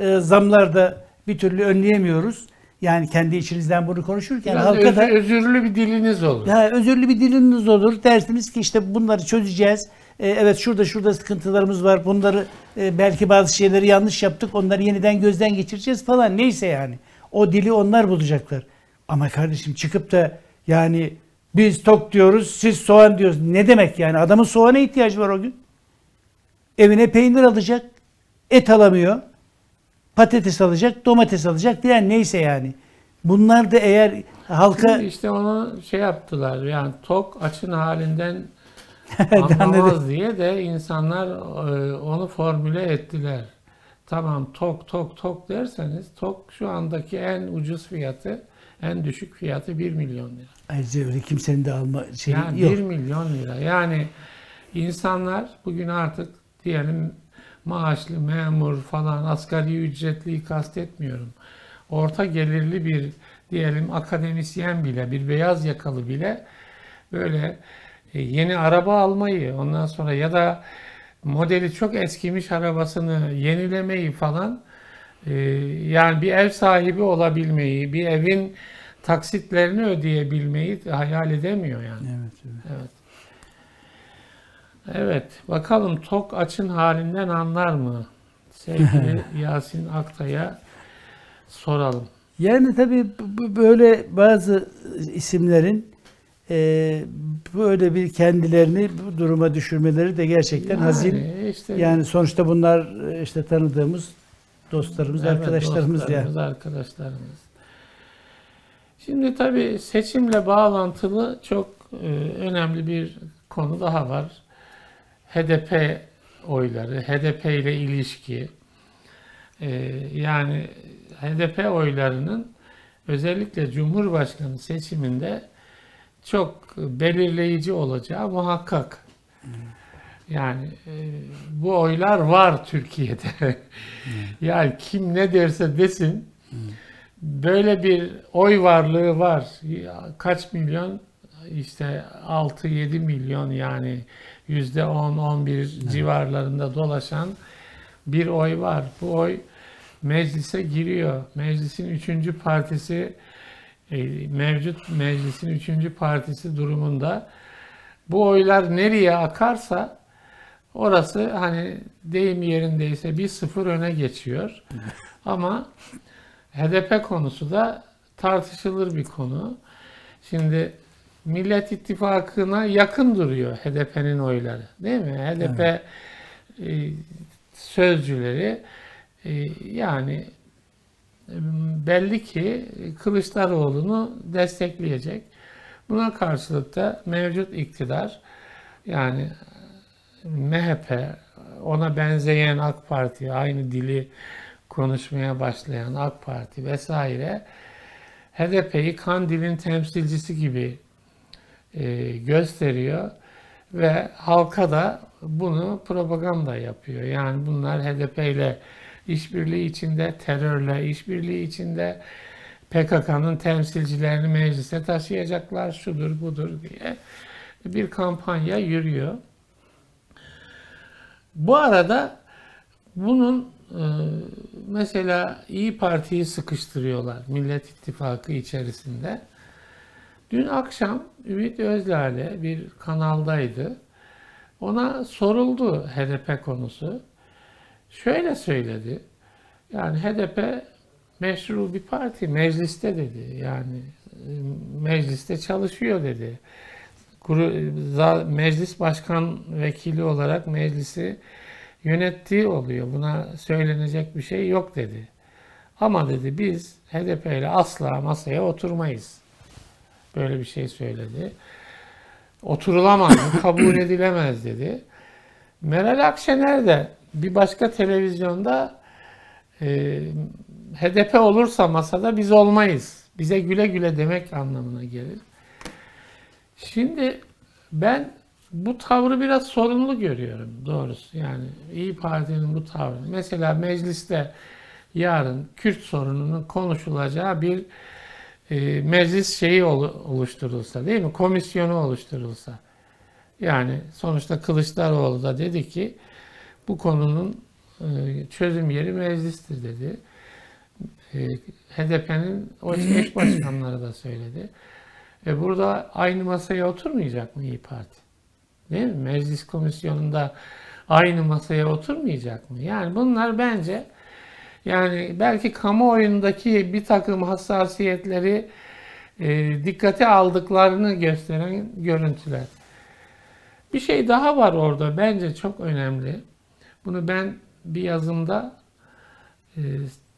e, zamlar da bir türlü önleyemiyoruz. Yani kendi içinizden bunu konuşurken Biraz halka özür- da özürlü bir diliniz olur. ya özürlü bir diliniz olur. Dersiniz ki işte bunları çözeceğiz. Ee, evet şurada şurada sıkıntılarımız var. Bunları e, belki bazı şeyleri yanlış yaptık. Onları yeniden gözden geçireceğiz falan. Neyse yani. O dili onlar bulacaklar. Ama kardeşim çıkıp da yani biz tok diyoruz, siz soğan diyoruz. Ne demek yani? Adamın soğana ihtiyacı var o gün. Evine peynir alacak. Et alamıyor. Patates alacak, domates alacak filan neyse yani. Bunlar da eğer halka Şimdi işte onu şey yaptılar yani tok açın halinden. anlamaz diye de insanlar e, onu formüle ettiler. Tamam tok tok tok derseniz tok şu andaki en ucuz fiyatı en düşük fiyatı 1 milyon lira. Ayrıca öyle kimsenin de alma şeyi Yani yok. 1 milyon lira. Yani insanlar bugün artık diyelim maaşlı, memur falan, asgari ücretliyi kastetmiyorum. Orta gelirli bir diyelim akademisyen bile, bir beyaz yakalı bile böyle yeni araba almayı, ondan sonra ya da modeli çok eskimiş arabasını yenilemeyi falan e, yani bir ev sahibi olabilmeyi, bir evin taksitlerini ödeyebilmeyi hayal edemiyor yani. Evet, evet. Evet. Evet, bakalım tok açın halinden anlar mı? Sevgili Yasin Aktay'a soralım. Yani tabii böyle bazı isimlerin e, böyle bir kendilerini bu duruma düşürmeleri de gerçekten Yani hazin. işte Yani sonuçta bunlar e, işte tanıdığımız dostlarımız, Evet, arkadaşlarımız dostlarımız, arkadaşlarımız. Şimdi tabii seçimle bağlantılı çok e, önemli bir konu daha var. HDP oyları, HDP ile ilişki. E, yani HDP oylarının özellikle Cumhurbaşkanı seçiminde çok belirleyici olacağı muhakkak. Yani e, bu oylar var Türkiye'de. yani kim ne derse desin böyle bir oy varlığı var. Kaç milyon? İşte 6-7 milyon yani yüzde 10-11 civarlarında dolaşan bir oy var. Bu oy meclise giriyor. Meclisin üçüncü partisi mevcut meclisin üçüncü partisi durumunda bu oylar nereye akarsa orası hani deyim yerindeyse bir sıfır öne geçiyor. Ama HDP konusu da tartışılır bir konu. Şimdi Millet İttifakı'na yakın duruyor HDP'nin oyları. Değil mi? HDP e, sözcüleri e, yani e, belli ki Kılıçdaroğlu'nu destekleyecek. Buna karşılık da mevcut iktidar yani MHP, ona benzeyen AK Parti, aynı dili konuşmaya başlayan AK Parti vesaire HDP'yi Kandil'in temsilcisi gibi e, gösteriyor ve halka da bunu propaganda yapıyor. Yani bunlar HDP ile işbirliği içinde, terörle işbirliği içinde PKK'nın temsilcilerini meclise taşıyacaklar, şudur budur diye bir kampanya yürüyor. Bu arada bunun e, mesela İyi Parti'yi sıkıştırıyorlar Millet İttifakı içerisinde. Dün akşam Ümit Özlale bir kanaldaydı. Ona soruldu HDP konusu. Şöyle söyledi. Yani HDP meşru bir parti, mecliste dedi. Yani e, mecliste çalışıyor dedi. Meclis başkan vekili olarak meclisi yönettiği oluyor. Buna söylenecek bir şey yok dedi. Ama dedi biz HDP ile asla masaya oturmayız. Böyle bir şey söyledi. Oturulamaz, bu kabul edilemez dedi. Meral Akşener de bir başka televizyonda e, HDP olursa masada biz olmayız. Bize güle güle demek anlamına gelir. Şimdi ben bu tavrı biraz sorunlu görüyorum doğrusu. Yani İyi Parti'nin bu tavrı. Mesela mecliste yarın Kürt sorununun konuşulacağı bir e, meclis şeyi olu- oluşturulsa değil mi? Komisyonu oluşturulsa. Yani sonuçta Kılıçdaroğlu da dedi ki bu konunun e, çözüm yeri meclistir dedi. E, HDP'nin o eş başkanları da söyledi. E burada aynı masaya oturmayacak mı İyi Parti? Değil mi? Meclis komisyonunda aynı masaya oturmayacak mı? Yani bunlar bence yani belki kamuoyundaki bir takım hassasiyetleri e, dikkate aldıklarını gösteren görüntüler. Bir şey daha var orada bence çok önemli. Bunu ben bir yazımda e,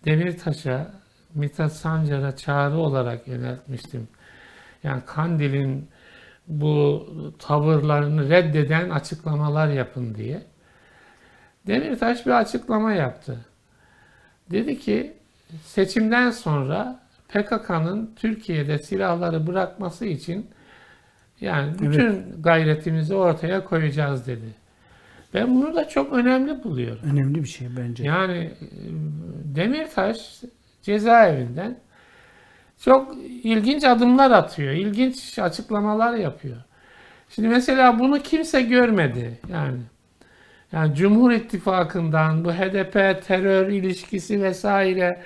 Demirtaş'a, Mithat Sancar'a çağrı olarak yöneltmiştim. Yani Kandil'in bu tavırlarını reddeden açıklamalar yapın diye. Demirtaş bir açıklama yaptı. Dedi ki seçimden sonra PKK'nın Türkiye'de silahları bırakması için yani bütün gayretimizi ortaya koyacağız dedi. Ben bunu da çok önemli buluyorum. Önemli bir şey bence. Yani e, Demirtaş cezaevinden çok ilginç adımlar atıyor. ilginç açıklamalar yapıyor. Şimdi mesela bunu kimse görmedi. Yani yani Cumhur İttifakı'ndan bu HDP terör ilişkisi vesaire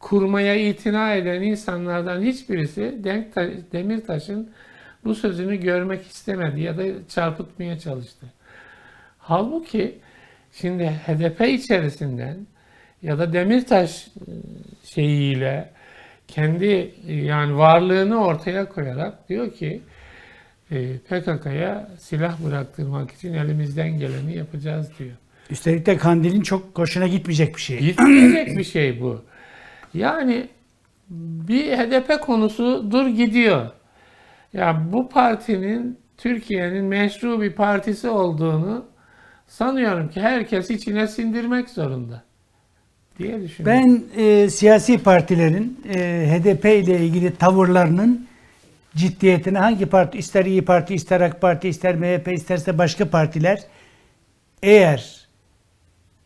kurmaya itina eden insanlardan hiçbirisi Demirtaş- Demirtaş'ın bu sözünü görmek istemedi ya da çarpıtmaya çalıştı. Halbuki şimdi HDP içerisinden ya da Demirtaş e, şeyiyle kendi e, yani varlığını ortaya koyarak diyor ki e, PKK'ya silah bıraktırmak için elimizden geleni yapacağız diyor. Üstelik de Kandil'in çok hoşuna gitmeyecek bir şey. Gitmeyecek bir şey bu. Yani bir HDP konusu dur gidiyor. Ya bu partinin Türkiye'nin meşru bir partisi olduğunu sanıyorum ki herkes içine sindirmek zorunda diye düşünüyorum. Ben e, siyasi partilerin e, HDP ile ilgili tavırlarının ciddiyetine hangi parti ister İyi Parti ister AK Parti ister MHP isterse başka partiler eğer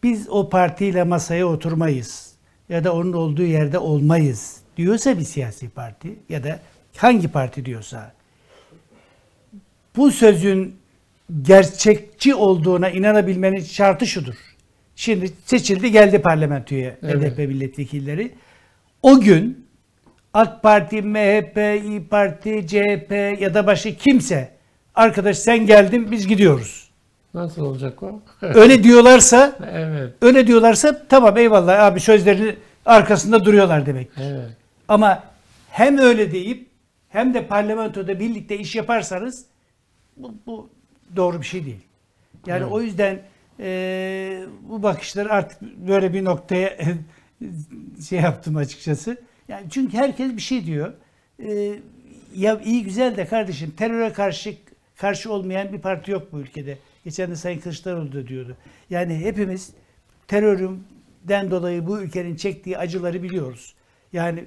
biz o partiyle masaya oturmayız ya da onun olduğu yerde olmayız diyorsa bir siyasi parti ya da hangi parti diyorsa bu sözün gerçekçi olduğuna inanabilmenin şartı şudur. Şimdi seçildi geldi parlamentoya Evet. HDP milletvekilleri. O gün AK Parti, MHP, İyi Parti, CHP ya da başka kimse arkadaş sen geldin biz gidiyoruz. Nasıl olacak o? Öyle diyorlarsa evet, öyle diyorlarsa tamam eyvallah abi sözlerinin arkasında duruyorlar demek. evet. Ama hem öyle deyip hem de parlamentoda birlikte iş yaparsanız bu, bu doğru bir şey değil. Yani Evet. o yüzden eee, bu bakışları artık böyle bir noktaya şey yaptım açıkçası. Yani çünkü herkes bir şey diyor. Eee, ya iyi güzel de kardeşim teröre karşı karşı olmayan bir parti yok bu ülkede. Geçen de Sayın Kılıçdaroğlu da diyordu. Yani hepimiz terörden dolayı bu ülkenin çektiği acıları biliyoruz. Yani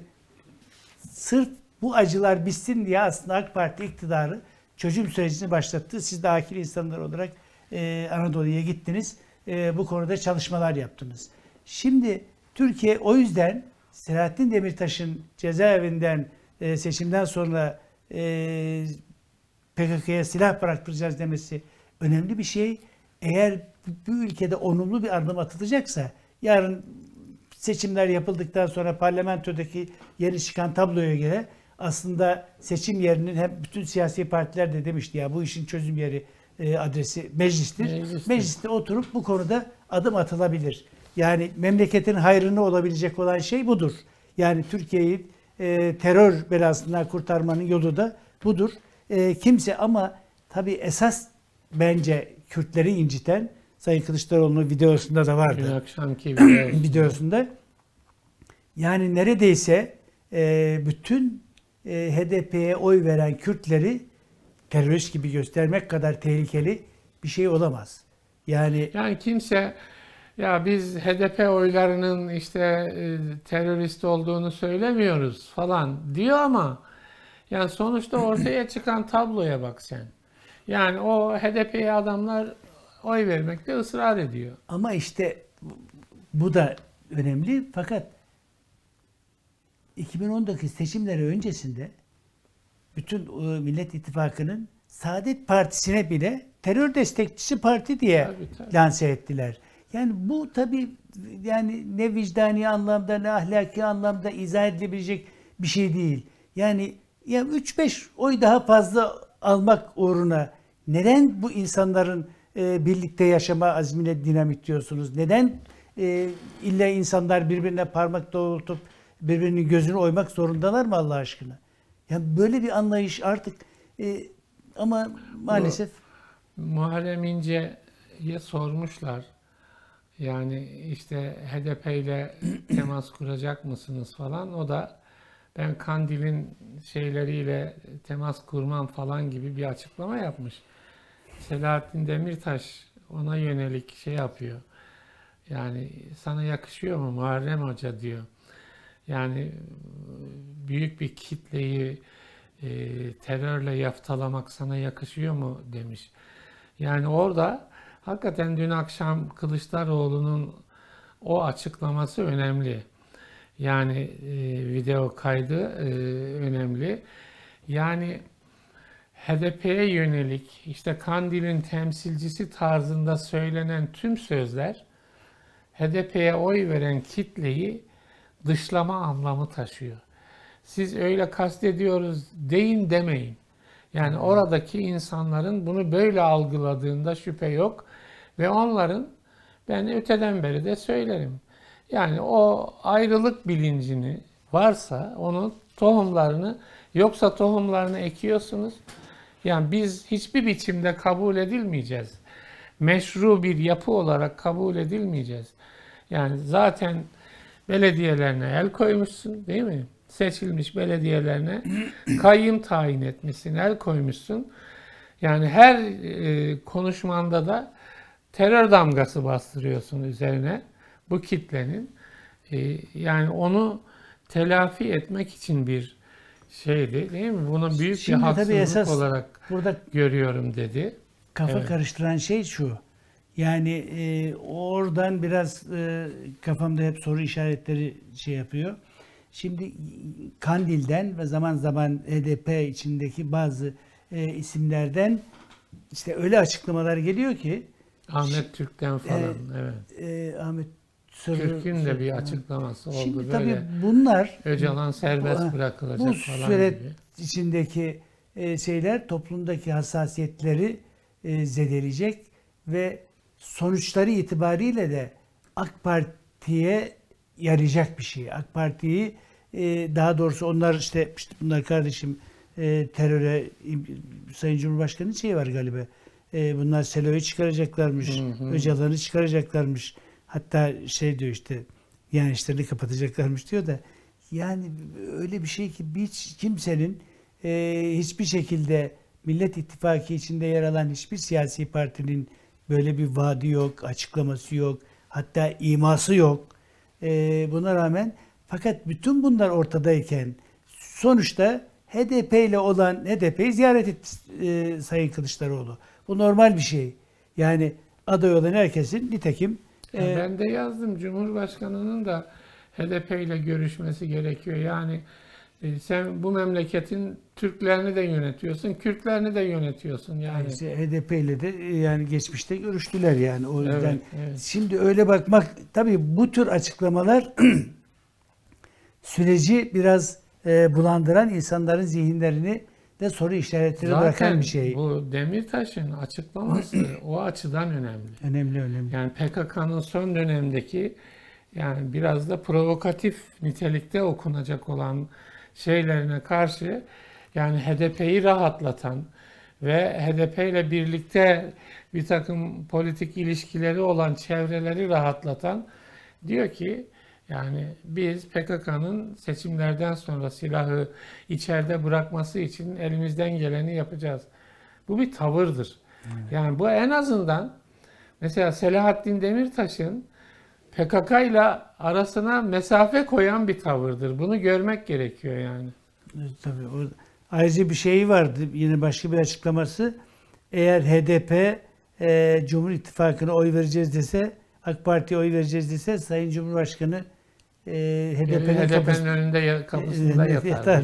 sırf bu acılar bitsin diye aslında AK Parti iktidarı çözüm sürecini başlattı. Siz de akil insanlar olarak e, Anadolu'ya gittiniz. E, bu konuda çalışmalar yaptınız. Şimdi Türkiye o yüzden Selahattin Demirtaş'ın cezaevinden e, seçimden sonra e, PKK'ya silah bıraktıracağız demesi önemli bir şey. Eğer bu ülkede olumlu bir adım atılacaksa yarın seçimler yapıldıktan sonra parlamentodaki yeni çıkan tabloya göre aslında seçim yerinin hem bütün siyasi partiler de demişti ya bu işin çözüm yeri e, adresi meclistir. Meclistir. Mecliste oturup bu konuda adım atılabilir. Yani memleketin hayrına olabilecek olan şey budur. Yani Türkiye'yi e, terör belasından kurtarmanın yolu da budur. E, kimse ama tabii esas bence Kürtleri inciten Sayın Kılıçdaroğlu'nun videosunda da vardı Dün akşamki video. videosunda. Yani neredeyse e, bütün e, HDP'ye oy veren Kürtleri terörist gibi göstermek kadar tehlikeli bir şey olamaz. Yani Yani kimse ya biz HDP oylarının işte e, terörist olduğunu söylemiyoruz falan diyor ama yani sonuçta ortaya çıkan tabloya bak sen. Yani o HDP'ye adamlar oy vermekte ısrar ediyor. ama işte bu da önemli fakat 2019 seçimleri öncesinde bütün e, Millet İttifakı'nın Saadet Partisi'ne bile terör destekçisi parti diye Tabii, tabii. lanse ettiler. Yani bu tabii yani ne vicdani anlamda ne ahlaki anlamda izah edilebilecek bir şey değil. Yani ya 3-5 oy daha fazla almak uğruna neden bu insanların e, birlikte yaşama azmine dinamit diyorsunuz? Neden e, illa insanlar birbirine parmak doğrultup birbirinin gözünü oymak zorundalar mı Allah aşkına? Yani böyle bir anlayış artık e, ama maalesef Muharrem İnce'ye sormuşlar. Yani işte HDP ile temas kuracak mısınız falan. O da ben Kandil'in şeyleriyle temas kurmam falan gibi bir açıklama yapmış. Selahattin Demirtaş ona yönelik şey yapıyor. Yani sana yakışıyor mu Muharrem Hoca diyor. Yani e, büyük bir kitleyi e, terörle yaftalamak sana yakışıyor mu demiş. Yani orada hakikaten dün akşam Kılıçdaroğlu'nun o açıklaması önemli. Yani e, video kaydı e, önemli. Yani HDP'ye yönelik işte Kandil'in temsilcisi tarzında söylenen tüm sözler HDP'ye oy veren kitleyi dışlama anlamı taşıyor. Siz öyle kastediyoruz deyin demeyin. Yani oradaki insanların bunu böyle algıladığında şüphe yok ve onların ben öteden beri de söylerim. Yani o ayrılık bilincini varsa onun tohumlarını yoksa tohumlarını ekiyorsunuz. Yani biz hiçbir biçimde kabul edilmeyeceğiz. Meşru bir yapı olarak kabul edilmeyeceğiz. Yani zaten belediyelerine el koymuşsun değil mi? Seçilmiş belediyelerine kayyım tayin etmişsin, el koymuşsun. Yani her e, konuşmanda da terör damgası bastırıyorsun üzerine bu kitlenin. E, yani onu telafi etmek için bir şeydi değil mi? Bunu büyük Şimdi bir haksızlık esas- olarak burada görüyorum dedi. kafa Evet. karıştıran şey şu. Yani e, oradan biraz e, kafamda hep soru işaretleri şey yapıyor. Şimdi Kandil'den ve zaman zaman HDP içindeki bazı e, isimlerden işte öyle açıklamalar geliyor ki Ahmet Türk'ten falan. Evet. evet. e, Ahmet Türk'ün de bir açıklaması oldu Şimdi böyle. tabii bunlar Öcalan serbest bu- bırakılacak bu falan süreç gibi. içindeki e, şeyler toplumdaki hassasiyetleri e, zedeleyecek ve sonuçları itibariyle de AK Parti'ye yarayacak bir şey. AK Parti'yi e, daha doğrusu onlar işte, işte bunlar kardeşim e, teröre Sayın Cumhurbaşkanı'nın şeyi var galiba. E, bunlar Selo'yu çıkaracaklarmış. Hı hı. Öcalan'ı çıkaracaklarmış. Hatta şey diyor işte yani işlerini kapatacaklarmış diyor da yani öyle bir şey ki hiç kimsenin e, hiçbir şekilde Millet İttifakı içinde yer alan hiçbir siyasi partinin böyle bir vaadi yok, açıklaması yok, hatta iması yok. E, buna rağmen fakat bütün bunlar ortadayken sonuçta HDP ile olan HDP'yi ziyaret etti e, Sayın Kılıçdaroğlu. Bu normal bir şey. Yani aday olan herkesin nitekim e, ben de yazdım Cumhurbaşkanı'nın da HDP ile görüşmesi gerekiyor. Yani e, sen bu memleketin Türklerini de yönetiyorsun, Kürtlerini de yönetiyorsun yani. Yani HDP ile de e, yani geçmişte görüştüler yani o yüzden. Evet, evet. Şimdi öyle bakmak tabii bu tür açıklamalar süreci biraz e, bulandıran insanların zihinlerini de soru işaretleri bırakan Zaten bir şey. bu Demirtaş'ın açıklaması o açıdan önemli. Önemli önemli. Yani PKK'nın son dönemdeki yani biraz da provokatif nitelikte okunacak olan şeylerine karşı yani HDP'yi rahatlatan ve HDP ile birlikte bir takım politik ilişkileri olan çevreleri rahatlatan diyor ki yani biz PKK'nın seçimlerden sonra silahı içeride bırakması için elimizden geleni yapacağız. Bu bir tavırdır. Yani bu en azından Mesela Selahattin Demirtaş'ın PKK ile arasına mesafe koyan bir tavırdır. Bunu görmek gerekiyor yani. Evet, Tabii o ayrıca bir şey vardı yine başka bir açıklaması. Eğer HDP e, Cumhur İttifakı'na oy vereceğiz dese AK Parti'ye oy vereceğiz dese Sayın Cumhurbaşkanı e, HDP'nin HDP'nin önünde ya- kapısında yatar.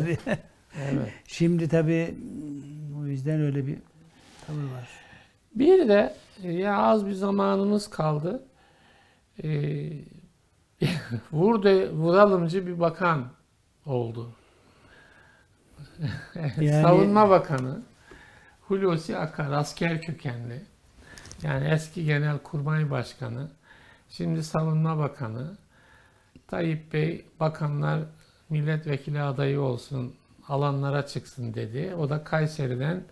Evet. Şimdi tabii o yüzden öyle bir tavır var. Bir de e, ya az bir zamanımız kaldı. Ee, vurdu, vuralımcı bir bakan oldu. Yani- Savunma Bakanı Hulusi Akar asker kökenli. Yani eski Genelkurmay Başkanı. Şimdi Savunma Bakanı. Tayyip Bey bakanlar milletvekili adayı olsun, alanlara çıksın dedi. O da Kayseri'den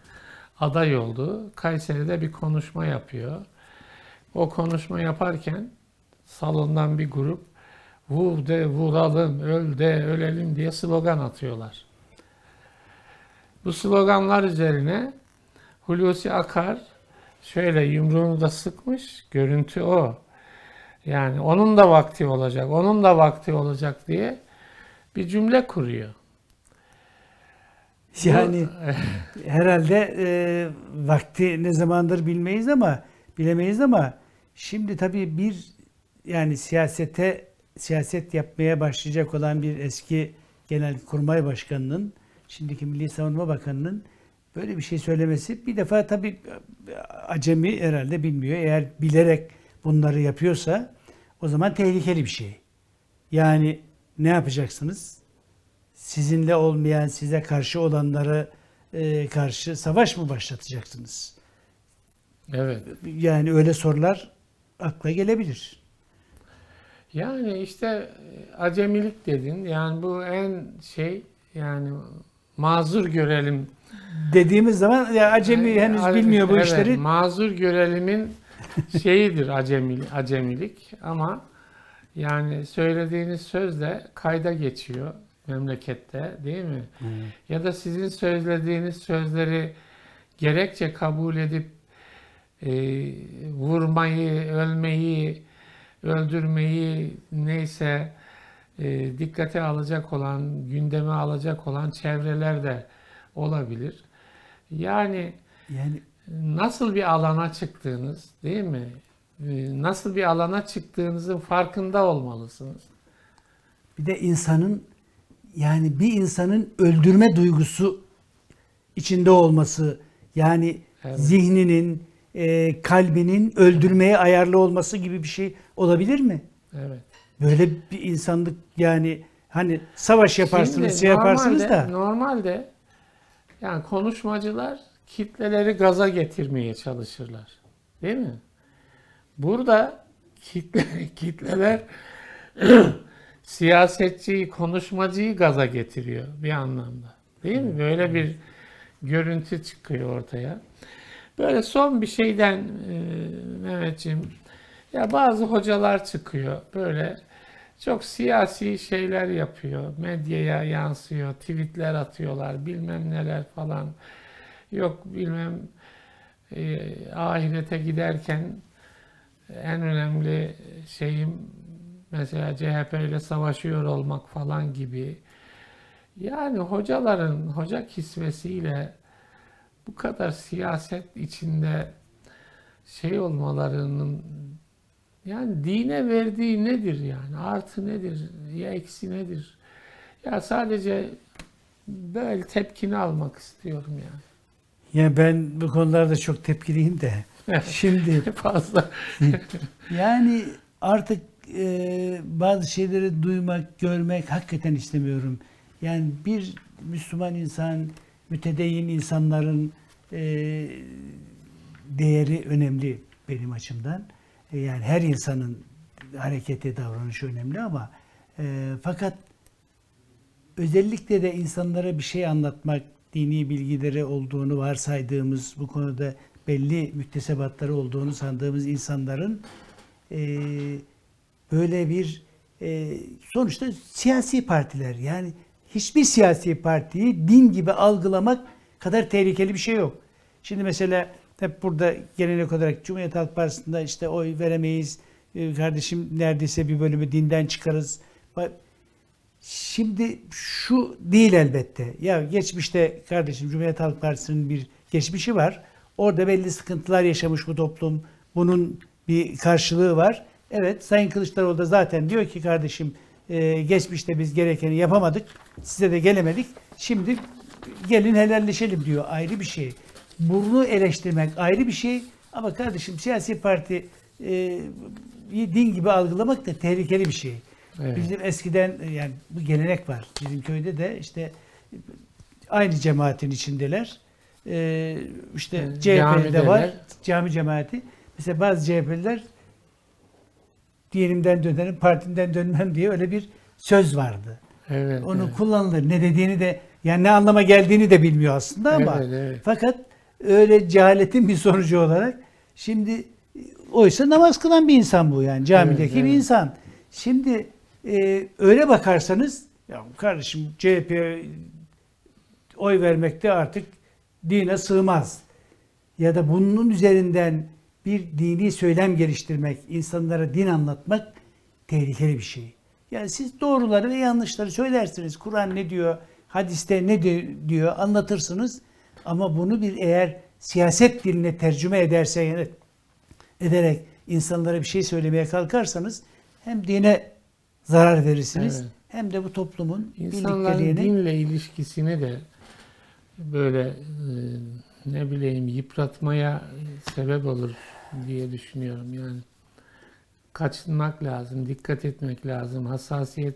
aday oldu. Kayseri'de bir konuşma yapıyor. O konuşma yaparken salondan bir grup vur de vuralım, öl de ölelim diye slogan atıyorlar. Bu sloganlar üzerine Hulusi Akar şöyle yumruğunu da sıkmış. Görüntü o. Yani onun da vakti olacak, onun da vakti olacak diye bir cümle kuruyor. Yani herhalde e, vakti ne zamandır bilmeyiz ama bilemeyiz ama şimdi tabii bir yani siyasete siyaset yapmaya başlayacak olan bir eski Genelkurmay Başkanı'nın şimdiki Milli Savunma Bakanı'nın böyle bir şey söylemesi bir defa tabii acemi herhalde bilmiyor. Eğer bilerek bunları yapıyorsa o zaman tehlikeli bir şey. Yani ne yapacaksınız? sizinle olmayan, size karşı olanlara e, karşı savaş mı başlatacaksınız? Evet. Yani öyle sorular akla gelebilir. Yani işte e, acemilik dedin. Yani bu en şey yani mazur görelim. Dediğimiz zaman ya acemi Yani, henüz bilmiyor bu evet, işleri. Mazur görelimin şeyidir acemilik, acemilik ama yani söylediğiniz söz de kayda geçiyor memlekette değil mi? Ya da sizin söylediğiniz sözleri gerekçe kabul edip e, vurmayı, ölmeyi, öldürmeyi neyse e, dikkate alacak olan, gündeme alacak olan çevreler de olabilir. Yani Yani nasıl bir alana çıktığınız değil mi? E, Nasıl bir alana çıktığınızın farkında olmalısınız. bir de insanın yani bir insanın öldürme duygusu içinde olması yani Evet. zihninin, e, kalbinin öldürmeye ayarlı olması gibi bir şey olabilir mi? Evet. Böyle bir insanlık yani hani savaş yaparsınız, Şimdi şey yaparsınız normalde- da. Normalde yani konuşmacılar kitleleri gaza getirmeye çalışırlar. Değil mi? Burada kitle, kitleler siyasetçiyi, konuşmacıyı gaza getiriyor bir anlamda. Değil mi? Böyle bir görüntü çıkıyor ortaya. Böyle son bir şeyden e, Mehmetciğim ya bazı hocalar çıkıyor böyle çok siyasi şeyler yapıyor. Medyaya yansıyor, tweetler atıyorlar, bilmem neler falan. Yok bilmem e, ahirete giderken en önemli şeyim mesela CHP ile savaşıyor olmak falan gibi. Yani hocaların hoca kisvesiyle bu kadar siyaset içinde şey olmalarının yani dine verdiği nedir yani? Artı nedir? Ya eksi nedir? Ya sadece böyle tepkini almak istiyorum yani. Ya ben bu konularda çok tepkiliyim de. Şimdi Fazla. yani artık e, bazı şeyleri duymak, görmek hakikaten istemiyorum. Yani bir Müslüman insan mütedeyyin insanların e, değeri önemli benim açımdan. E, yani her insanın hareketi, davranışı önemli ama e, fakat özellikle de insanlara bir şey anlatmak, dini bilgileri olduğunu varsaydığımız, bu konuda belli müktesebatları olduğunu sandığımız insanların e, böyle bir e, sonuçta siyasi partiler yani hiçbir siyasi partiyi din gibi algılamak kadar tehlikeli bir şey yok. Şimdi mesela hep burada gelenek olarak Cumhuriyet Halk Partisi'nde işte oy veremeyiz, e, kardeşim neredeyse bir bölümü dinden çıkarız. Şimdi şu değil elbette. Ya geçmişte kardeşim Cumhuriyet Halk Partisi'nin bir geçmişi var. Orada belli sıkıntılar yaşamış bu toplum. Bunun bir karşılığı var. Evet Sayın Kılıçdaroğlu da zaten diyor ki kardeşim e, geçmişte biz gerekeni yapamadık. Size de gelemedik. Şimdi gelin helalleşelim diyor. Ayrı bir şey. Burnu eleştirmek ayrı bir şey. Ama kardeşim siyasi parti e, din gibi algılamak da tehlikeli bir şey. Evet. Bizim eskiden e, yani bu gelenek var. Bizim köyde de işte aynı cemaatin içindeler. Ee, işte Evet, CHP'de var. Cami cemaati. Mesela bazı CHP'liler dinimden dönerim, partimden dönmem diye öyle bir söz vardı. Evet. Onu evet. kullanılır. Ne dediğini de yani ne anlama geldiğini de bilmiyor aslında ama Evet, evet. fakat öyle cehaletin bir sonucu olarak şimdi oysa namaz kılan bir insan bu yani camideki Evet, bir evet. insan. Şimdi e, öyle bakarsanız ya kardeşim CHP'ye oy vermekte artık dine sığmaz. Ya da bunun üzerinden bir dini söylem geliştirmek, insanlara din anlatmak tehlikeli bir şey. Yani siz doğruları ve yanlışları söylersiniz. Kur'an ne diyor, hadiste ne di- diyor anlatırsınız. Ama bunu bir eğer siyaset diline tercüme ederse yani ederek insanlara bir şey söylemeye kalkarsanız hem dine zarar verirsiniz Evet. hem de bu toplumun İnsanların birlikteliğine dinle ilişkisini de böyle e, ne bileyim yıpratmaya sebep olur diye düşünüyorum yani. Kaçınmak lazım, dikkat etmek lazım, hassasiyet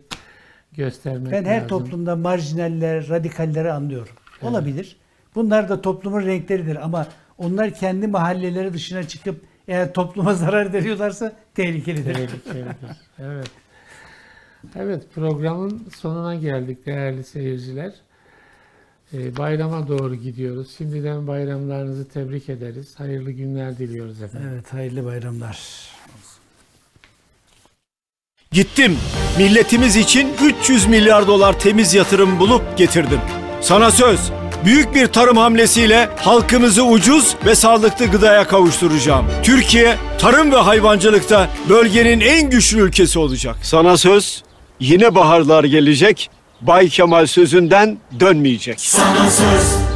göstermek Ben lazım. her toplumda marjinaller, radikalleri anlıyorum. Olabilir. Bunlar da toplumun renkleridir ama onlar kendi mahalleleri dışına çıkıp eğer topluma zarar veriyorlarsa tehlikelidir. Tehlikelidir. evet. Evet programın sonuna geldik değerli seyirciler. Ee, bayrama doğru gidiyoruz. Şimdiden bayramlarınızı tebrik ederiz. Hayırlı günler diliyoruz efendim. Evet, hayırlı bayramlar. Gittim. Milletimiz için 300 milyar dolar temiz yatırım bulup getirdim. Sana söz. Büyük bir tarım hamlesiyle halkımızı ucuz ve sağlıklı gıdaya kavuşturacağım. Türkiye tarım ve hayvancılıkta bölgenin en güçlü ülkesi olacak. Sana söz. Yine baharlar gelecek. Bay Kemal sözünden dönmeyecek. Sana söz